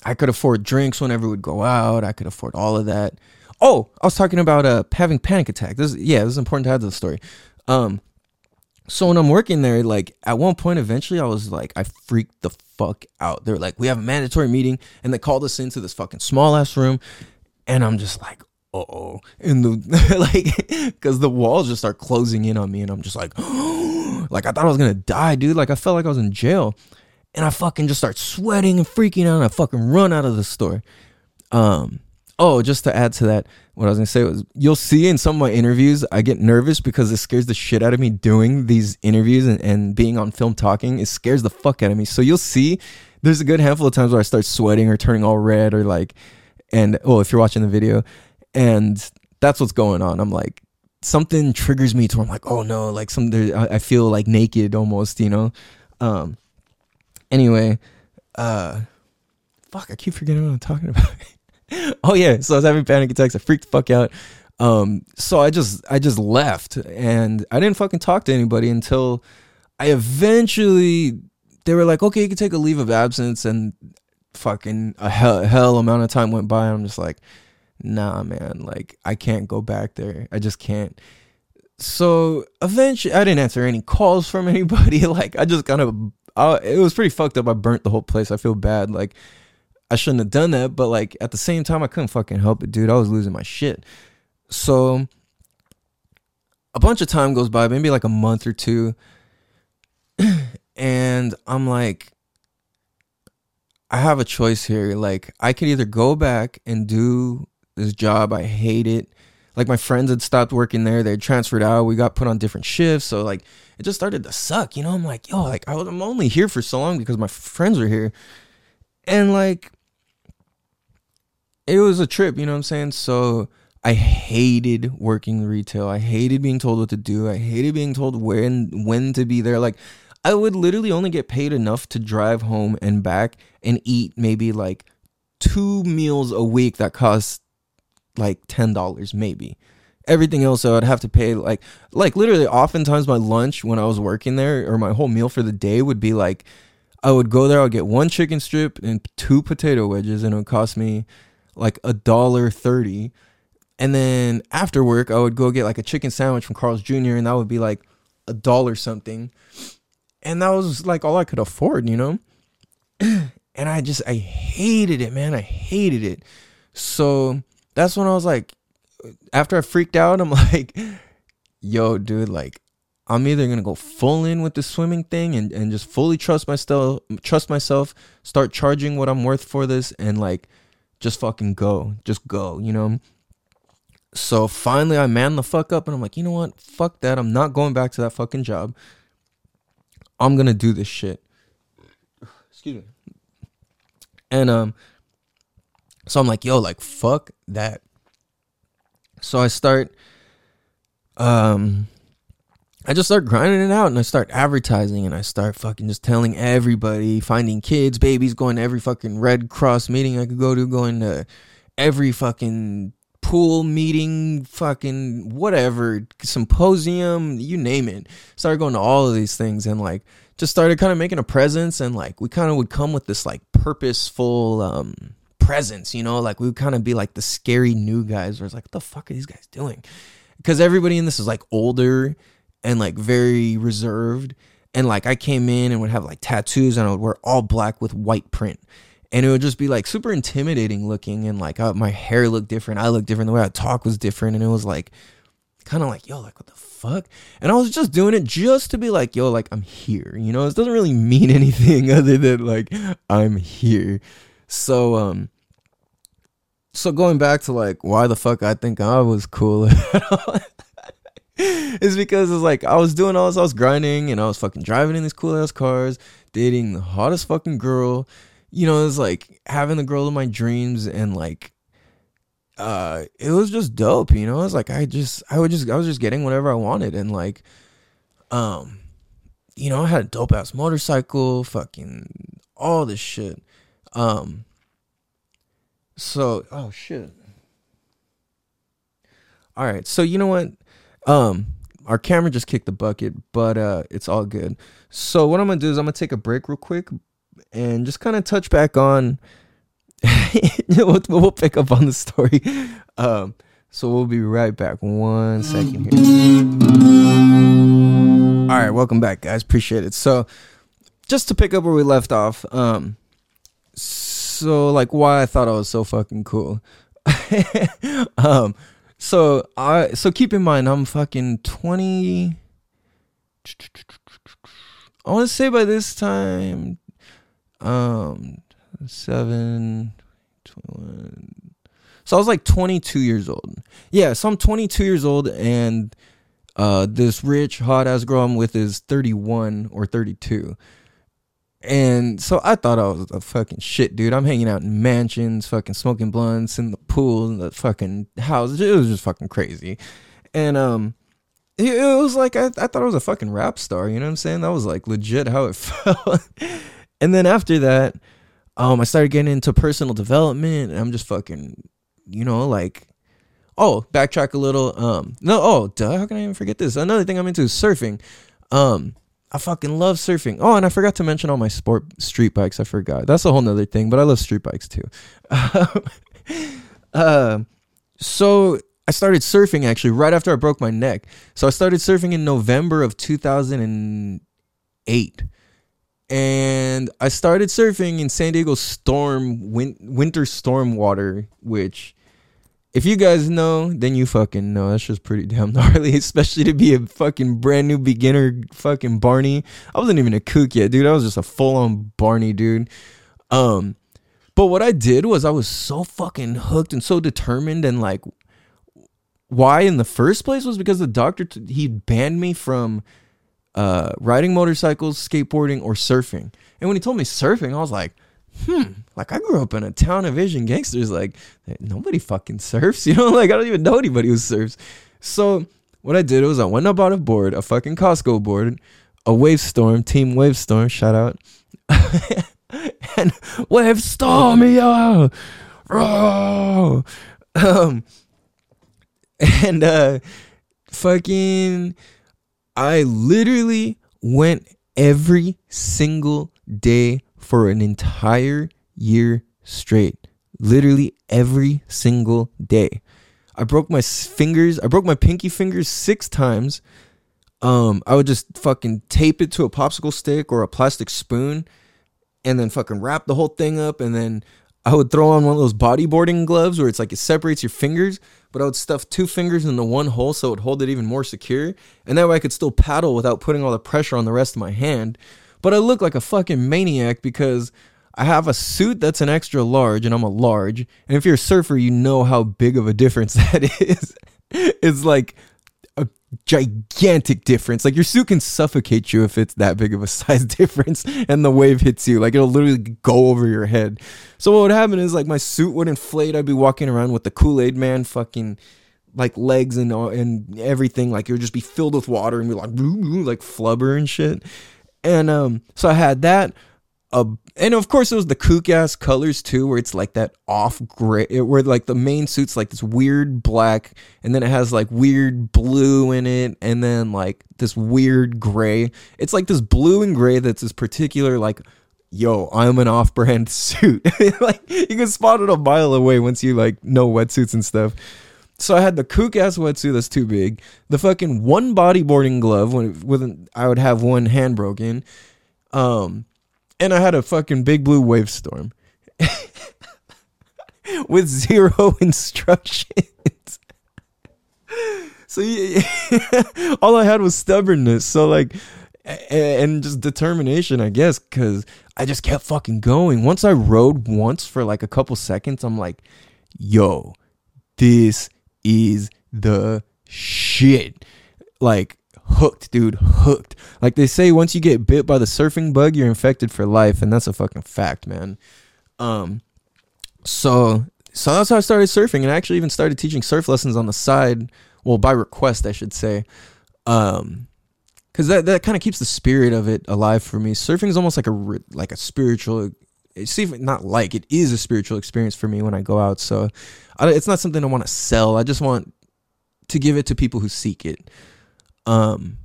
I could afford drinks whenever we'd go out. I could afford all of that. Oh, I was talking about uh having panic attack. This yeah, this is important to have this story. Um so when I'm working there, like at one point eventually I was like I freaked the fuck out. They're like, we have a mandatory meeting and they called us into this fucking small ass room and I'm just like, oh. And the like because the walls just start closing in on me and I'm just like like I thought I was gonna die, dude. Like I felt like I was in jail and I fucking just start sweating and freaking out and I fucking run out of the store. Um oh, just to add to that, what I was gonna say was you'll see in some of my interviews, I get nervous because it scares the shit out of me doing these interviews and, and being on film talking. It scares the fuck out of me. So you'll see there's a good handful of times where I start sweating or turning all red or like and oh if you're watching the video and that's what's going on. I'm like something triggers me to I'm like, oh no, like some I I feel like naked almost, you know. Um anyway, uh fuck, I keep forgetting what I'm talking about. oh yeah, so I was having panic attacks. I freaked the fuck out. Um, so I just I just left and I didn't fucking talk to anybody until I eventually they were like, okay, you can take a leave of absence, and fucking a hell, hell amount of time went by. I'm just like, nah, man, like I can't go back there. I just can't. So eventually, I didn't answer any calls from anybody. Like I just kind of, uh, it was pretty fucked up. I burnt the whole place. I feel bad. Like I shouldn't have done that, but like at the same time, I couldn't fucking help it, dude. I was losing my shit. So a bunch of time goes by, maybe like a month or two, and I'm like, I have a choice here. Like, I could either go back and do this job. I hate it. Like my friends had stopped working there. They transferred out. We got put on different shifts. So like it just started to suck. You know, I'm like, yo, like I was, I'm only here for so long because my friends are here. And like it was a trip, you know what I'm saying? So I hated working retail. I hated being told what to do. I hated being told when when to be there. Like I would literally only get paid enough to drive home and back and eat maybe like two meals a week that cost like ten dollars maybe. Everything else I would have to pay like like literally oftentimes my lunch when I was working there or my whole meal for the day would be like I would go there, I'd get one chicken strip and two potato wedges and it would cost me like a dollar thirty. And then after work, I would go get like a chicken sandwich from Carl's Jr. and that would be like a dollar something. And that was like all I could afford, you know? and I just I hated it, man. I hated it. So that's when I was like after I freaked out, I'm like, yo, dude, like I'm either gonna go full in with the swimming thing and, and just fully trust myself trust myself, start charging what I'm worth for this and like just fucking go. Just go, you know? So finally I man the fuck up and I'm like, you know what? Fuck that. I'm not going back to that fucking job. I'm gonna do this shit. Excuse me. And um so I'm like, yo, like fuck that. So I start um I just start grinding it out and I start advertising and I start fucking just telling everybody, finding kids, babies, going to every fucking Red Cross meeting I could go to, going to every fucking pool meeting, fucking whatever, symposium, you name it. Started going to all of these things and like just started kind of making a presence and like we kind of would come with this like purposeful um presence, you know, like we would kind of be like the scary new guys where it's like, what the fuck are these guys doing? Because everybody in this is like older and like very reserved. And like I came in and would have like tattoos and I would wear all black with white print. And it would just be like super intimidating looking. And like uh, my hair looked different. I looked different. The way I talk was different. And it was like, kind of like, yo, like what the fuck? And I was just doing it just to be like, yo, like I'm here. You know, it doesn't really mean anything other than like I'm here. So, um, so going back to like why the fuck I think I was cool. is because it's like I was doing all this, I was grinding and I was fucking driving in these cool ass cars, dating the hottest fucking girl, you know, it was like having the girl of my dreams and like uh it was just dope, you know. It was like I just I would just I was just getting whatever I wanted and like um you know, I had a dope ass motorcycle, fucking all this shit. Um so oh shit. All right. So you know what? Um our camera just kicked the bucket, but uh it's all good. So what I'm going to do is I'm going to take a break real quick and just kind of touch back on we'll, we'll pick up on the story. Um so we'll be right back. One second here. All right, welcome back, guys. Appreciate it. So, just to pick up where we left off, um, so like why I thought I was so fucking cool. um, so I so keep in mind I'm fucking twenty. I want to say by this time, um, seven, 21. So I was like 22 years old. Yeah, so I'm 22 years old, and uh, this rich hot ass girl I'm with is 31 or 32. And so I thought I was a fucking shit, dude. I'm hanging out in mansions, fucking smoking blunts in the pool, in the fucking house. It was just fucking crazy. And um, it, it was like I, I thought I was a fucking rap star. You know what I'm saying? That was like legit how it felt. and then after that, um, I started getting into personal development, and I'm just fucking, you know, like Oh, backtrack a little. Um, no, oh, duh. How can I even forget this? Another thing I'm into is surfing. Um, I fucking love surfing. Oh, and I forgot to mention all my sport street bikes. I forgot. That's a whole nother thing, but I love street bikes too. uh, so I started surfing actually right after I broke my neck. So I started surfing in November of 2008. And I started surfing in San Diego storm win- winter storm water, which if you guys know, then you fucking know. That's just pretty damn gnarly, especially to be a fucking brand new beginner fucking Barney. I wasn't even a kook yet, dude. I was just a full on Barney, dude. Um, but what I did was I was so fucking hooked and so determined and like why in the first place was because the doctor t- he banned me from uh riding motorcycles, skateboarding or surfing. And when he told me surfing, I was like, hmm, like I grew up in a town of Asian gangsters. Like nobody fucking surfs, you know. Like I don't even know anybody who surfs. So what I did was I went up on a board, a fucking Costco board, a Wavestorm, Team Wavestorm, shout out, and Wavestorm, yeah, oh, um, and uh, fucking, I literally went every single day for an entire year straight. Literally every single day. I broke my fingers. I broke my pinky fingers six times. Um, I would just fucking tape it to a popsicle stick or a plastic spoon and then fucking wrap the whole thing up. And then I would throw on one of those bodyboarding gloves where it's like it separates your fingers, but I would stuff two fingers into one hole so it would hold it even more secure. And that way I could still paddle without putting all the pressure on the rest of my hand. But I look like a fucking maniac because I have a suit that's an extra large and I'm a large. And if you're a surfer, you know how big of a difference that is. it's like a gigantic difference. Like your suit can suffocate you if it's that big of a size difference and the wave hits you. Like it'll literally go over your head. So what would happen is like my suit would inflate. I'd be walking around with the Kool-Aid man fucking like legs and and everything. Like it would just be filled with water and be like like flubber and shit. And um, so I had that. Uh, and of course, it was the kook ass colors too, where it's like that off gray, where like the main suit's like this weird black, and then it has like weird blue in it, and then like this weird gray. It's like this blue and gray that's this particular like yo, I'm an off-brand suit. like you can spot it a mile away once you like know wetsuits and stuff. So I had the kook ass wetsuit that's too big, the fucking one bodyboarding glove when with I would have one hand broken, um, and I had a fucking big blue Wavestorm with zero instructions. so yeah, all I had was stubbornness. So like, and just determination, I guess, because I just kept fucking going. Once I rode once for like a couple seconds, I'm like, yo, this is the shit. Like, hooked, dude, hooked. Like they say, once you get bit by the surfing bug, you're infected for life, and that's a fucking fact, man. Um, so so that's how I started surfing, and I actually even started teaching surf lessons on the side. Well, by request, I should say. Um, because that that kind of keeps the spirit of it alive for me. Surfing is almost like a like a spiritual. See, even not like it is a spiritual experience for me when I go out. So, I, it's not something I want to sell. I just want to give it to people who seek it. Um,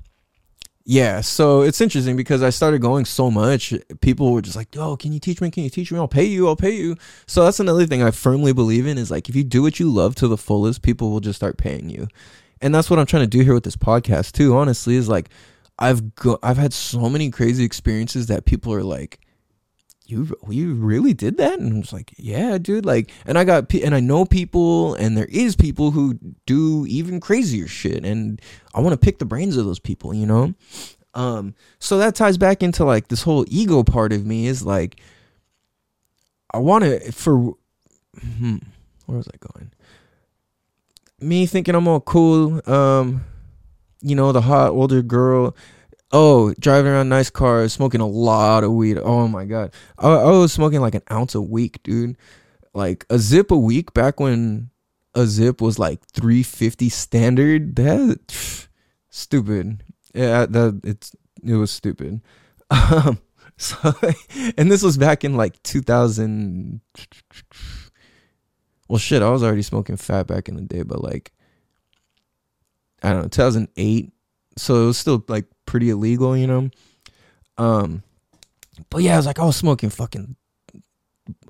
yeah. So it's interesting because I started going so much. People were just like, "Yo, can you teach me? Can you teach me? I'll pay you. I'll pay you." So that's another thing I firmly believe in is like if you do what you love to the fullest, people will just start paying you. And that's what I'm trying to do here with this podcast too. Honestly, is like I've go I've had so many crazy experiences that people are like, "You you really did that?" And I'm just like, "Yeah, dude." Like, and I got and I know people, and there is people who do even crazier shit, and I want to pick the brains of those people, you know. Um, so that ties back into like this whole ego part of me is like, I want to for, hmm, where was I going? Me thinking I'm all cool. Um, you know, the hot older girl. Oh, driving around nice cars, smoking a lot of weed. Oh my god, I, I was smoking like an ounce a week, dude. Like a zip a week back when a zip was like 350 standard. That stupid. Yeah, that it's it was stupid. Um, so and this was back in like 2000. Well, shit, I was already smoking fat back in the day, but like I don't know, 2008. So it was still like pretty illegal, you know. Um, but yeah, I was like, I was smoking fucking,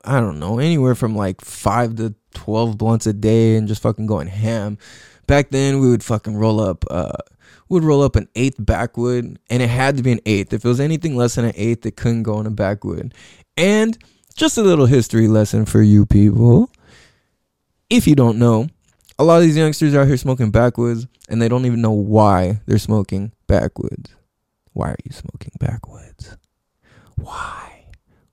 I don't know, anywhere from like five to twelve blunts a day, and just fucking going ham. Back then, we would fucking roll up, uh, would roll up an eighth backwood, and it had to be an eighth. If it was anything less than an eighth, it couldn't go in a backwood. And just a little history lesson for you people. If you don't know, a lot of these youngsters are out here smoking backwoods and they don't even know why they're smoking backwoods. Why are you smoking backwoods? Why?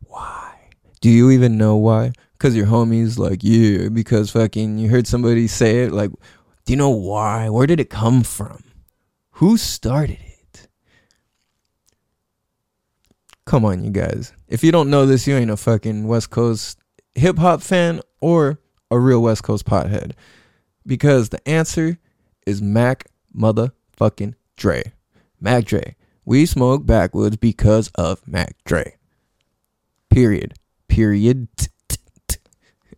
Why? Do you even know why? Because your homies like, yeah, because fucking you heard somebody say it. Like, do you know why? Where did it come from? Who started it? Come on, you guys. If you don't know this, you ain't a fucking West Coast hip hop fan or a real West Coast pothead. Because the answer is Mac motherfucking Dre. Mac Dre. We smoke backwoods because of Mac Dre. Period. Period.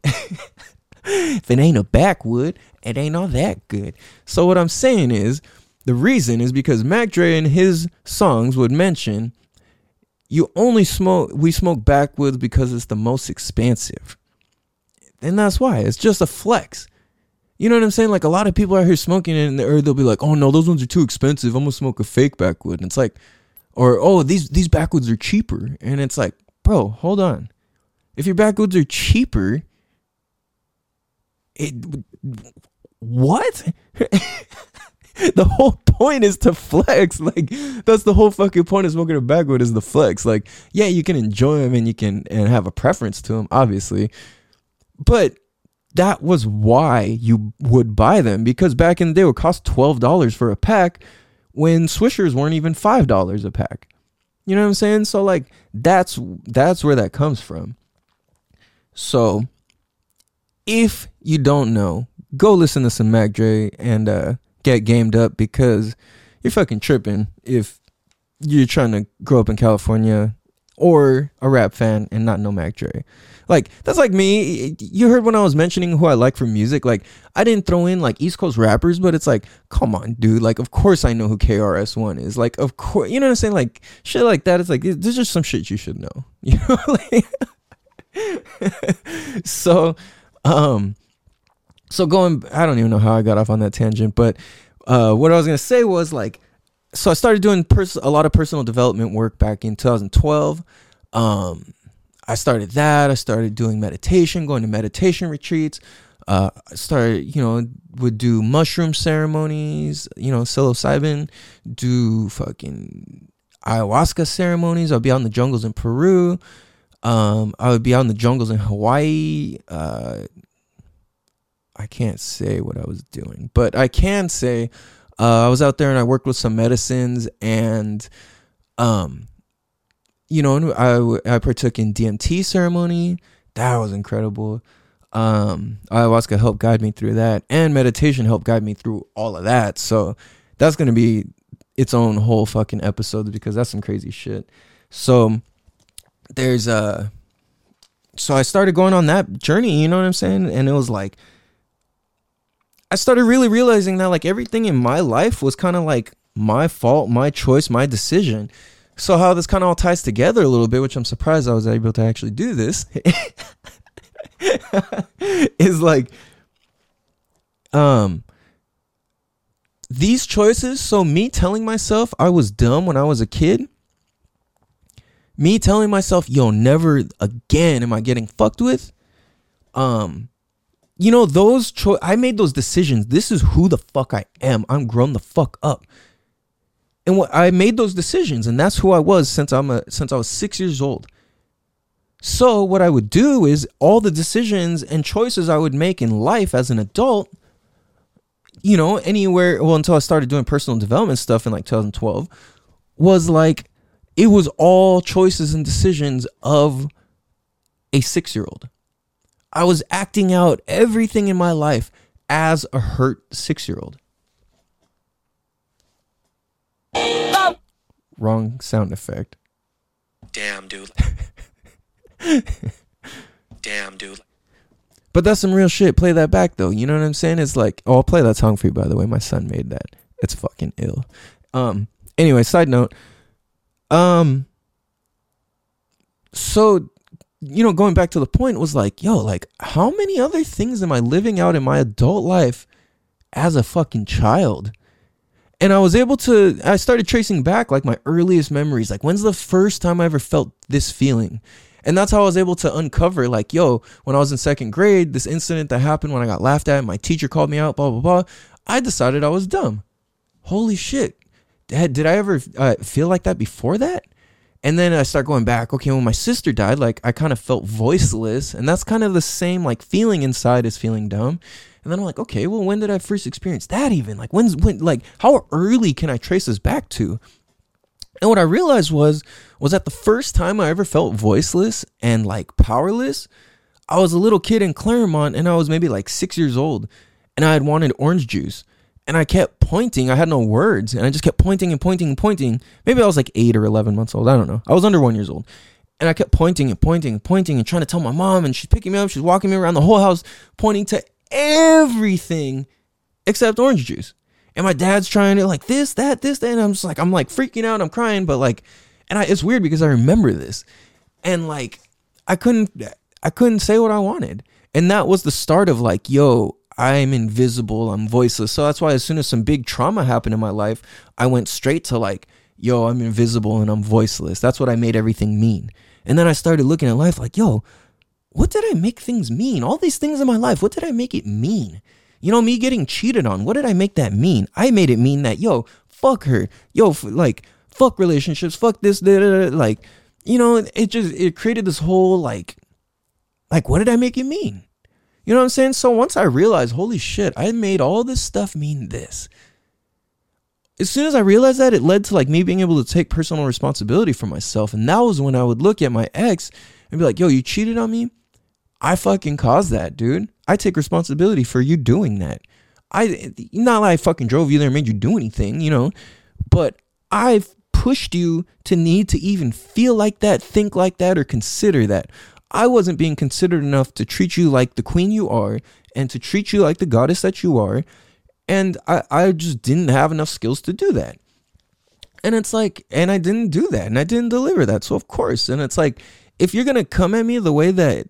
if it ain't a backwood, it ain't all that good. So what I'm saying is, the reason is because Mac Dre in his songs would mention you only smoke we smoke backwoods because it's the most expansive. And that's why. It's just a flex. You know what I'm saying? Like a lot of people out here smoking and or they'll be like, "Oh no, those ones are too expensive. I'm gonna smoke a fake backwood." And it's like, or oh, these these backwoods are cheaper, and it's like, bro, hold on. If your backwoods are cheaper, it what? the whole point is to flex. Like that's the whole fucking point of smoking a backwood is the flex. Like yeah, you can enjoy them and you can and have a preference to them, obviously, but that was why you would buy them because back in the day it would cost $12 for a pack when swishers weren't even $5 a pack. You know what i'm saying? So like that's that's where that comes from. So if you don't know go listen to some mac dre and uh get gamed up because you're fucking tripping if you're trying to grow up in california or a rap fan and not know mac dre like that's like me. You heard when I was mentioning who I like for music. Like I didn't throw in like East Coast rappers, but it's like, come on, dude. Like of course I know who KRS One is. Like of course, you know what I'm saying. Like shit like that. It's like there's just some shit you should know. You know. Like, so, um, so going. I don't even know how I got off on that tangent, but uh, what I was gonna say was like, so I started doing pers- a lot of personal development work back in 2012. Um, I started that. I started doing meditation, going to meditation retreats. Uh, I started, you know, would do mushroom ceremonies, you know, psilocybin, do fucking ayahuasca ceremonies. I'd be out in the jungles in Peru. Um, I would be out in the jungles in Hawaii. Uh, I can't say what I was doing, but I can say Uh, I was out there and I worked with some medicines and, um, you know, I I partook in DMT ceremony. That was incredible. Um, ayahuasca helped guide me through that, and meditation helped guide me through all of that. So that's gonna be its own whole fucking episode because that's some crazy shit. So there's uh so I started going on that journey, you know what I'm saying? And it was like I started really realizing that like everything in my life was kind of like my fault, my choice, my decision. So how this kind of all ties together a little bit, which I'm surprised I was able to actually do this, is like um these choices, so me telling myself I was dumb when I was a kid, me telling myself, yo, never again am I getting fucked with. Um, you know, those cho- I made those decisions. This is who the fuck I am. I'm grown the fuck up. And what I made those decisions, and that's who I was since I'm a since I was six years old. So what I would do is all the decisions and choices I would make in life as an adult, you know, anywhere well until I started doing personal development stuff in like 2012, was like it was all choices and decisions of a 6-year-old. I was acting out everything in my life as a hurt 6-year-old. Wrong sound effect. Damn, dude. Damn, dude. But that's some real shit. Play that back though. You know what I'm saying? It's like, oh, I'll play that song for you. By the way, my son made that. It's fucking ill. Um. Anyway, side note. Um. So, you know, going back to the point was like, yo, like, how many other things am I living out in my adult life as a fucking child? And I was able to. I started tracing back like my earliest memories. Like, when's the first time I ever felt this feeling? And that's how I was able to uncover, like, yo, when I was in second grade, this incident that happened when I got laughed at, my teacher called me out, blah, blah, blah. I decided I was dumb. Holy shit. Did, I ever uh, feel like that before that? And then I start going back. Okay, when my sister died, like, I kind of felt voiceless. And that's kind of the same, like, feeling inside as feeling dumb. And then I'm like, okay, well, when did I first experience that even? Like, when's, when, like, how early can I trace this back to? And what I realized was was that the first time I ever felt voiceless and like powerless, I was a little kid in Clairemont and I was maybe like 6 years old and I had wanted orange juice and I kept pointing. I had no words and I just kept pointing and pointing and pointing. Maybe I was like 8 or 11 months old. I don't know. I was under 1 years old. And I kept pointing and pointing and pointing and trying to tell my mom and she's picking me up, she's walking me around the whole house pointing to everything except orange juice and my dad's trying to like this, that, this, that, and I'm just like, I'm like freaking out, I'm crying, but like, and I, it's weird because I remember this, and like, I couldn't, I couldn't say what I wanted, and that was the start of like, yo, I'm invisible, I'm voiceless. So that's why as soon as some big trauma happened in my life, I went straight to like, yo, I'm invisible and I'm voiceless. That's what I made everything mean. And then I started looking at life like, yo, what did I make things mean? All these things in my life, what did I make it mean? You know, me getting cheated on, what did I make that mean? I made it mean that, yo, fuck her. Yo, f- like, fuck relationships, fuck this, da, da, da. like, you know, it just, it created this whole, like, like, what did I make it mean? You know what I'm saying? So once I realized, holy shit, I made all this stuff mean this. As soon as I realized that, it led to like me being able to take personal responsibility for myself. And that was when I would look at my ex and be like, yo, you cheated on me? I fucking caused that, dude. I take responsibility for you doing that. I not like I fucking drove you there and made you do anything, you know, but I've pushed you to need to even feel like that, think like that, or consider that. I wasn't being considered enough to treat you like the queen you are and to treat you like the goddess that you are. And I, I just didn't have enough skills to do that. And it's like, and I didn't do that and I didn't deliver that. So, of course, and it's like, if you're going to come at me the way that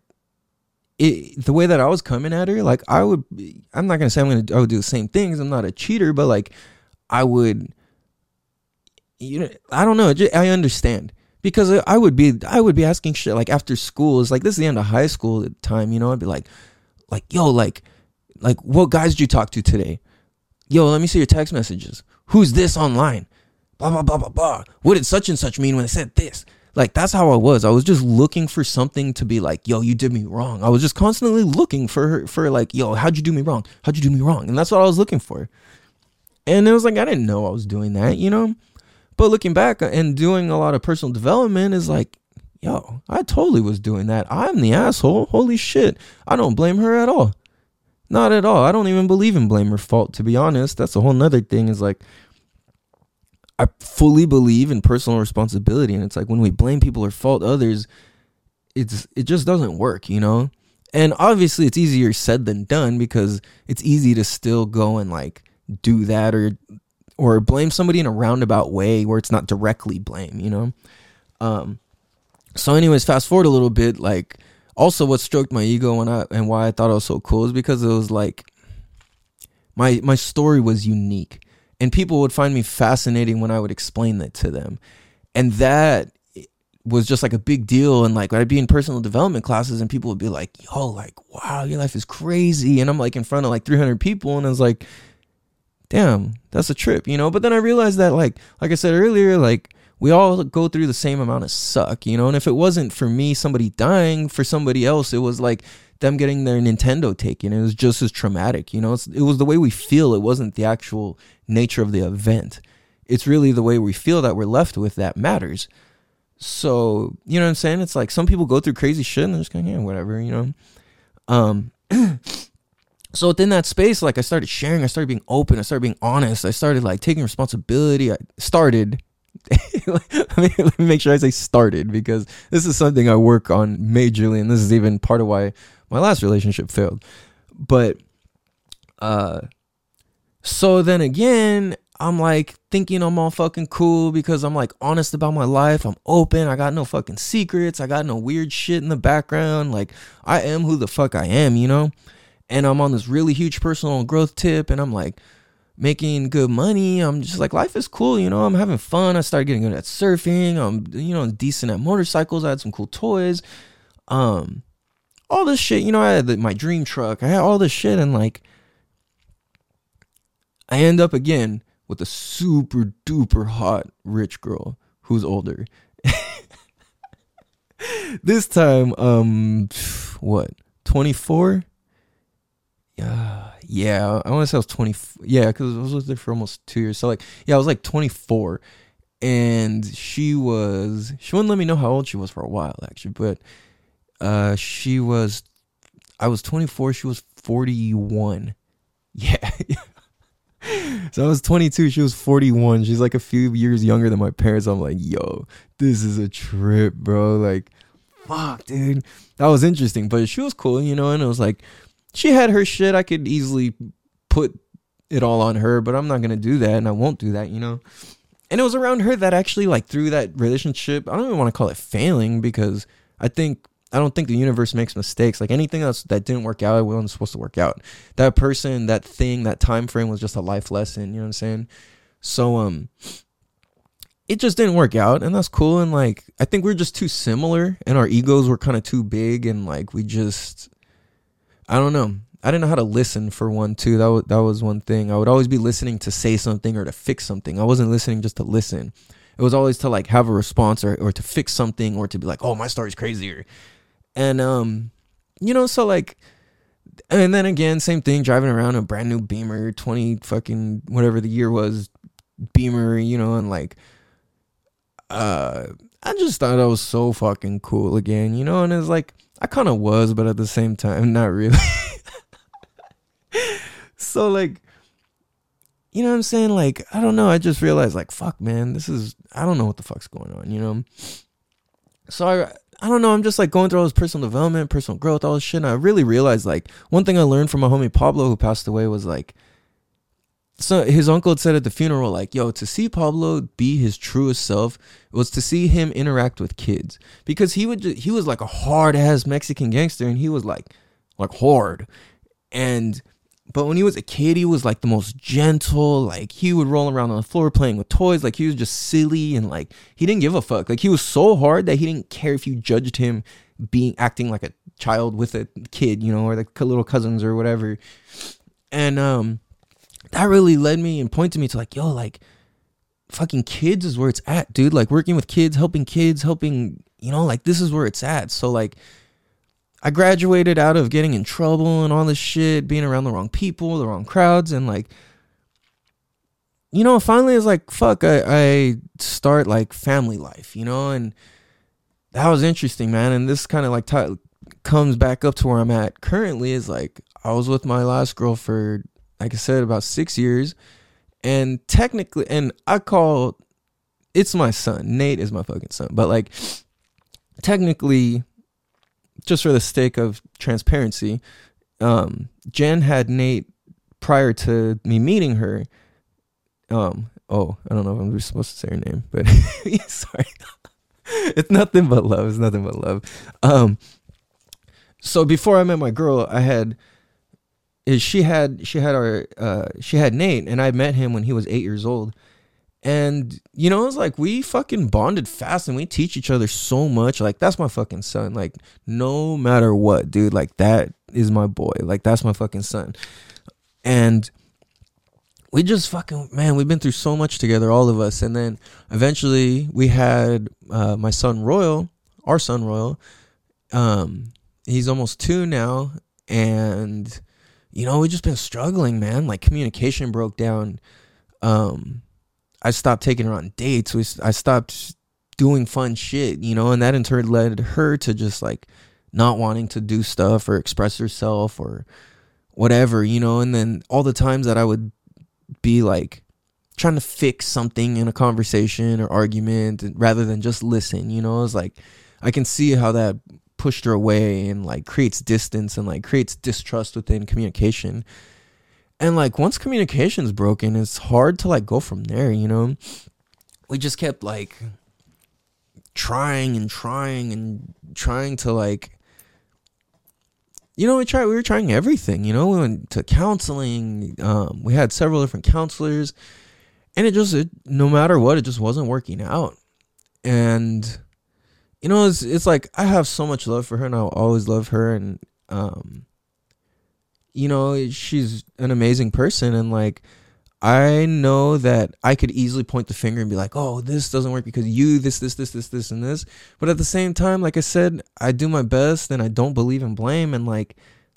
it, the way that I was coming at her, like I would, I'm not gonna say I'm gonna I would do the same things. I'm not a cheater, but like I would, you know, I don't know. I understand because I would be, I would be asking shit like after school. It's like this is the end of high school time, you know. I'd be like, like yo, like, like what guys did you talk to today? Yo, let me see your text messages. Who's this online? Blah blah blah blah blah. What did such and such mean when they said this? Like that's how I was. I was just looking for something to be like, yo, you did me wrong. I was just constantly looking for for like, yo, how'd you do me wrong? How'd you do me wrong? And that's what I was looking for. And it was like I didn't know I was doing that, you know? But looking back and doing a lot of personal development is like, yo, I totally was doing that. I'm the asshole. Holy shit. I don't blame her at all. Not at all. I don't even believe in blame or fault, to be honest. That's a whole nother thing, is like I fully believe in personal responsibility. And it's like when we blame people or fault others, it's it just doesn't work, you know? And obviously it's easier said than done because it's easy to still go and like do that or or blame somebody in a roundabout way where it's not directly blame, you know? Um so anyways, fast forward a little bit, like also what stroked my ego when I and why I thought it was so cool is because it was like my my story was unique and people would find me fascinating when I would explain that to them. And that was just like a big deal and like I'd be in personal development classes and people would be like, "Yo, like wow, your life is crazy." And I'm like in front of like 300 people and I was like, "Damn, that's a trip," you know? But then I realized that like like I said earlier, like we all go through the same amount of suck, you know? And if it wasn't for me somebody dying, for somebody else it was like them getting their Nintendo taken. It was just as traumatic, you know? It's, it was the way we feel, it wasn't the actual nature of the event. It's really the way we feel that we're left with that matters. So, you know what I'm saying? It's like some people go through crazy shit and they're just of, yeah, whatever, you know? Um, so within that space, like I started sharing, I started being open, I started being honest, I started like taking responsibility. I started, let, me, let me make sure I say started because this is something I work on majorly, and this is even part of why my last relationship failed. But, uh, so then again, I'm like thinking I'm all fucking cool because I'm like honest about my life. I'm open. I got no fucking secrets. I got no weird shit in the background. Like I am who the fuck I am, you know? And I'm on this really huge personal growth tip and I'm like making good money. I'm just like life is cool, you know? I'm having fun. I started getting good at surfing. I'm you know, decent at motorcycles. I had some cool toys. Um all this shit, you know, I had the, my dream truck. I had all this shit and like I end up again with a super duper hot rich girl who's older. this time, um, what, 24? Yeah, yeah, I want to say I was 20. Yeah, because I was with her for almost two years. So, like, yeah, I was like 24. And she was, she wouldn't let me know how old she was for a while, actually. But uh, she was, I was 24, she was 41. Yeah. so I was 22, she was 41. She's like a few years younger than my parents. I'm like, yo, this is a trip, bro. Like, fuck, dude. That was interesting, but she was cool, you know, and it was like, she had her shit. I could easily put it all on her, but I'm not gonna do that, and I won't do that, you know. And it was around her that actually, like, through that relationship, I don't even want to call it failing because I think I don't think the universe makes mistakes. Like anything else that didn't work out, it wasn't supposed to work out. That person, that thing, that time frame was just a life lesson. You know what I'm saying? So um, it just didn't work out, and that's cool. And like, I think we're just too similar, and our egos were kind of too big, and like we just, I don't know. I didn't know how to listen for one too. That was, that was one thing. I would always be listening to say something or to fix something. I wasn't listening just to listen. It was always to like have a response or, or to fix something or to be like, oh, my story's crazier and um, you know, so like, and then again, same thing, driving around a brand new Beamer, twenty fucking whatever the year was, Beamer, you know, and like, uh, I just thought I was so fucking cool again, you know, and it's like I kind of was, but at the same time, not really. so like you know what I'm saying? Like, I don't know. I just realized, like, fuck, man, this is, I don't know what the fuck's going on, you know? So I, I don't know. I'm just like going through all this personal development, personal growth, all this shit. And I really realized like one thing I learned from my homie Pablo who passed away was like, so his uncle had said at the funeral, like, yo, to see Pablo be his truest self was to see him interact with kids because he would, just, he was like a hard ass Mexican gangster and he was like, like hard. And but when he was a kid, he was like the most gentle. Like he would roll around on the floor playing with toys. Like he was just silly and like he didn't give a fuck. Like he was so hard that he didn't care if you judged him being acting like a child with a kid, you know, or the little cousins or whatever. And um, that really led me and pointed me to like, yo, like fucking kids is where it's at, dude. Like working with kids, helping kids, helping, you know, like this is where it's at. So like I graduated out of getting in trouble and all this shit, being around the wrong people, the wrong crowds, and like you know, finally it's like fuck. I, I start like family life, you know, and that was interesting, man. And this kind of like t- comes back up to where I'm at currently. Is like I was with my last girl for, like I said, about six years, and technically, and I call it's my son. Nate is my fucking son, but like technically, just for the sake of transparency, um, Jen had Nate prior to me meeting her. Um, oh, I don't know if I'm supposed to say her name, but sorry. it's nothing but love. It's nothing but love. Um, so before I met my girl, I had is she had she had our uh she had Nate and I met him when he was 8 years old. And you know, it's like we fucking bonded fast and we teach each other so much. Like that's my fucking son. Like no matter what, dude, like that is my boy. Like that's my fucking son. And we just fucking man, we've been through so much together, all of us. And then eventually we had uh, my son Royal, our son Royal. Um, he's almost two now, and you know we just been struggling, man. Like communication broke down. Um, I stopped taking her on dates. I stopped doing fun shit, you know, and that in turn led her to just like not wanting to do stuff or express herself or whatever, you know. And then all the times that I would be like trying to fix something in a conversation or argument rather than just listen, you know, it's like I can see how that pushed her away and like creates distance and like creates distrust within communication. And like once communication's broken, it's hard to like go from there, you know? We just kept like trying and trying and trying to like you know, we tried. We were trying everything. You know, we went to counseling. Um, we had several different counselors, and it just, it, no matter what, it just wasn't working out. And you know, it's it's like I have so much love for her, and I'll always love her. And um, you know, she's an amazing person, and like I know that I could easily point the finger and be like, "Oh, this doesn't work because you this this this this this and this." But at the same time, like I said, I do my best and I don't believe in blame and like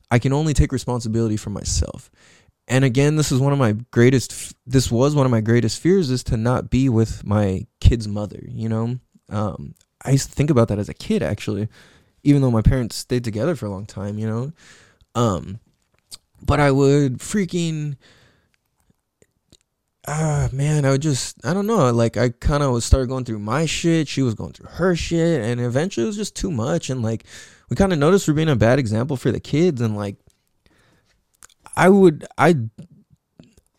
I can only take responsibility for myself. And again, this is one of my greatest this was one of my greatest fears is to not be with my kid's mother, you know? Um I used to think about that as a kid actually, even though my parents stayed together for a long time, you know? Um but I would freaking ah man, I would just I don't know, like I kind of started going through my shit, she was going through her shit, and eventually it was just too much, and like we kind of noticed we're being a bad example for the kids, and like I would I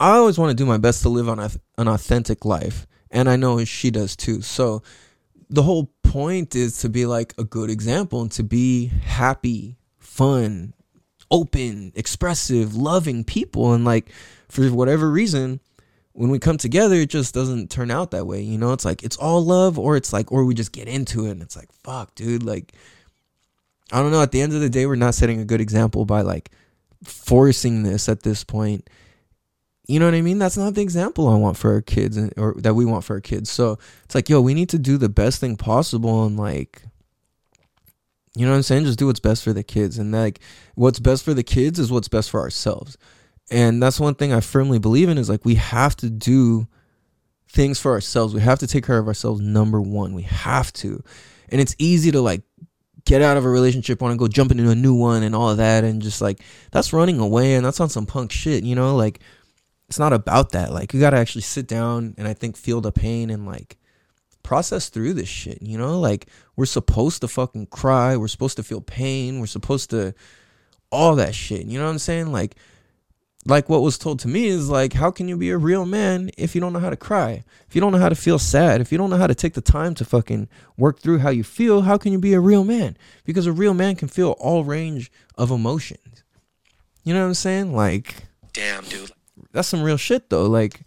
I always want to do my best to live on a, an authentic life, and I know she does too. So the whole point is to be like a good example and to be happy, fun, open, expressive, loving people, and like for whatever reason when we come together, it just doesn't turn out that way. You know, it's like it's all love, or it's like, or we just get into it, and it's like, fuck, dude. Like, I don't know. At the end of the day, we're not setting a good example by like forcing this at this point. You know what I mean? That's not the example I want for our kids, or that we want for our kids. So it's like, yo, we need to do the best thing possible, and like, you know what I'm saying? Just do what's best for the kids, and like, what's best for the kids is what's best for ourselves and that's one thing I firmly believe in is like we have to do things for ourselves. We have to take care of ourselves number 1. We have to. And it's easy to like get out of a relationship, want to go jump into a new one and all of that and just like that's running away and that's on some punk shit, you know? Like it's not about that. Like you got to actually sit down and I think feel the pain and like process through this shit, you know? Like we're supposed to fucking cry, we're supposed to feel pain, we're supposed to all that shit. You know what I'm saying? Like like what was told to me is like how can you be a real man if you don't know how to cry if you don't know how to feel sad if you don't know how to take the time to fucking work through how you feel how can you be a real man because a real man can feel all range of emotions you know what i'm saying like damn dude that's some real shit though like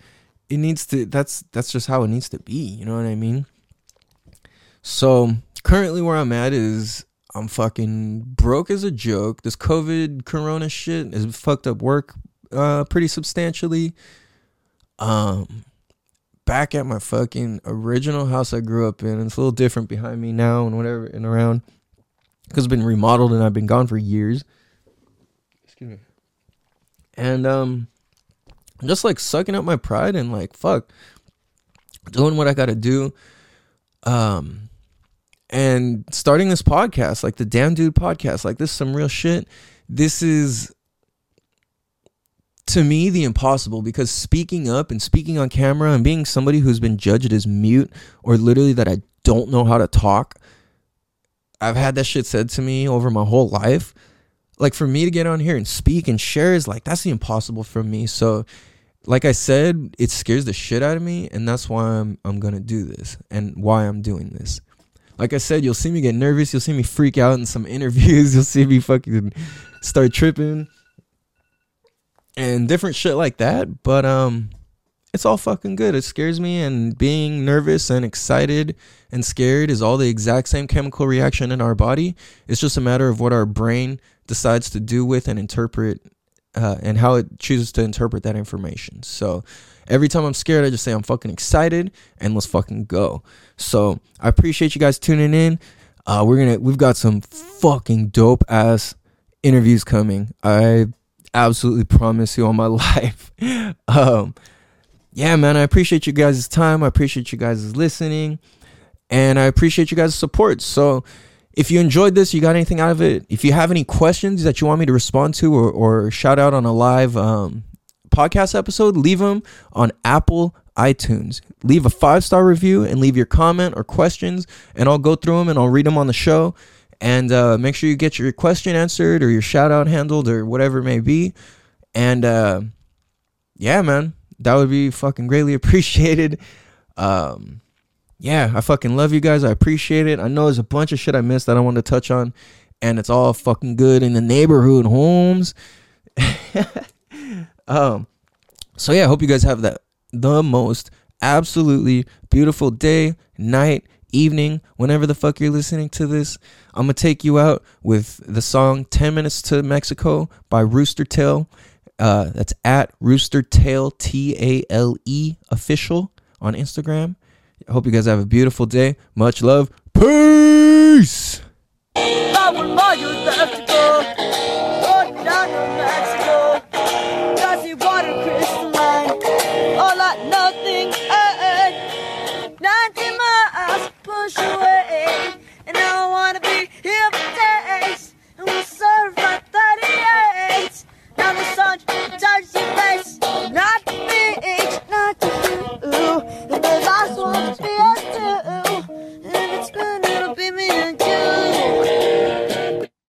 it needs to that's that's just how it needs to be you know what i mean so currently where i'm at is I'm fucking broke as a joke. This COVID corona shit has fucked up work uh, pretty substantially. Um, back at my fucking original house I grew up in. It's a little different behind me now and whatever and around because it's been remodeled and I've been gone for years. Excuse me. And um, just like sucking up my pride and like fuck doing what I got to do um and starting this podcast like the damn dude podcast like this is some real shit. This is to me the impossible because speaking up and speaking on camera and being somebody who's been judged as mute or literally that I don't know how to talk I've had that shit said to me over my whole life like for me to get on here and speak and share is like that's the impossible for me so like I said, it scares the shit out of me, and that's why I'm I'm gonna do this and why I'm doing this. Like I said, you'll see me get nervous, you'll see me freak out in some interviews, you'll see me fucking start tripping and different shit like that. But um it's all fucking good. It scares me and being nervous and excited and scared is all the exact same chemical reaction in our body. It's just a matter of what our brain decides to do with and interpret uh, and how it chooses to interpret that information. So every time I'm scared, I just say I'm fucking excited and let's fucking go. So I appreciate you guys tuning in. Uh, we're gonna we've got some fucking dope ass interviews coming. I absolutely promise you on my life. um, yeah, man, I appreciate you guys' time. I appreciate you guys' listening, and I appreciate you guys' support. So if you enjoyed this, you got anything out of it, if you have any questions that you want me to respond to or, or shout out on a live um, podcast episode, leave them on Apple iTunes. Leave a five star review and leave your comment or questions, and I'll go through them and I'll read them on the show. And uh, make sure you get your question answered or your shout out handled or whatever it may be. And uh, yeah, man, that would be fucking greatly appreciated. Um, yeah, I fucking love you guys. I appreciate it. I know there's a bunch of shit I missed that I want to touch on, and it's all fucking good in the neighborhood homes. um, so yeah, I hope you guys have that the most absolutely beautiful day, night, evening, whenever the fuck you're listening to this. I'm gonna take you out with the song 10 Minutes to Mexico by Rooster Tale. Uh, that's at Rooster Tale T A L E official on Instagram. Hope you guys have a beautiful day. Much love. Peace. Eh, eh. Push away.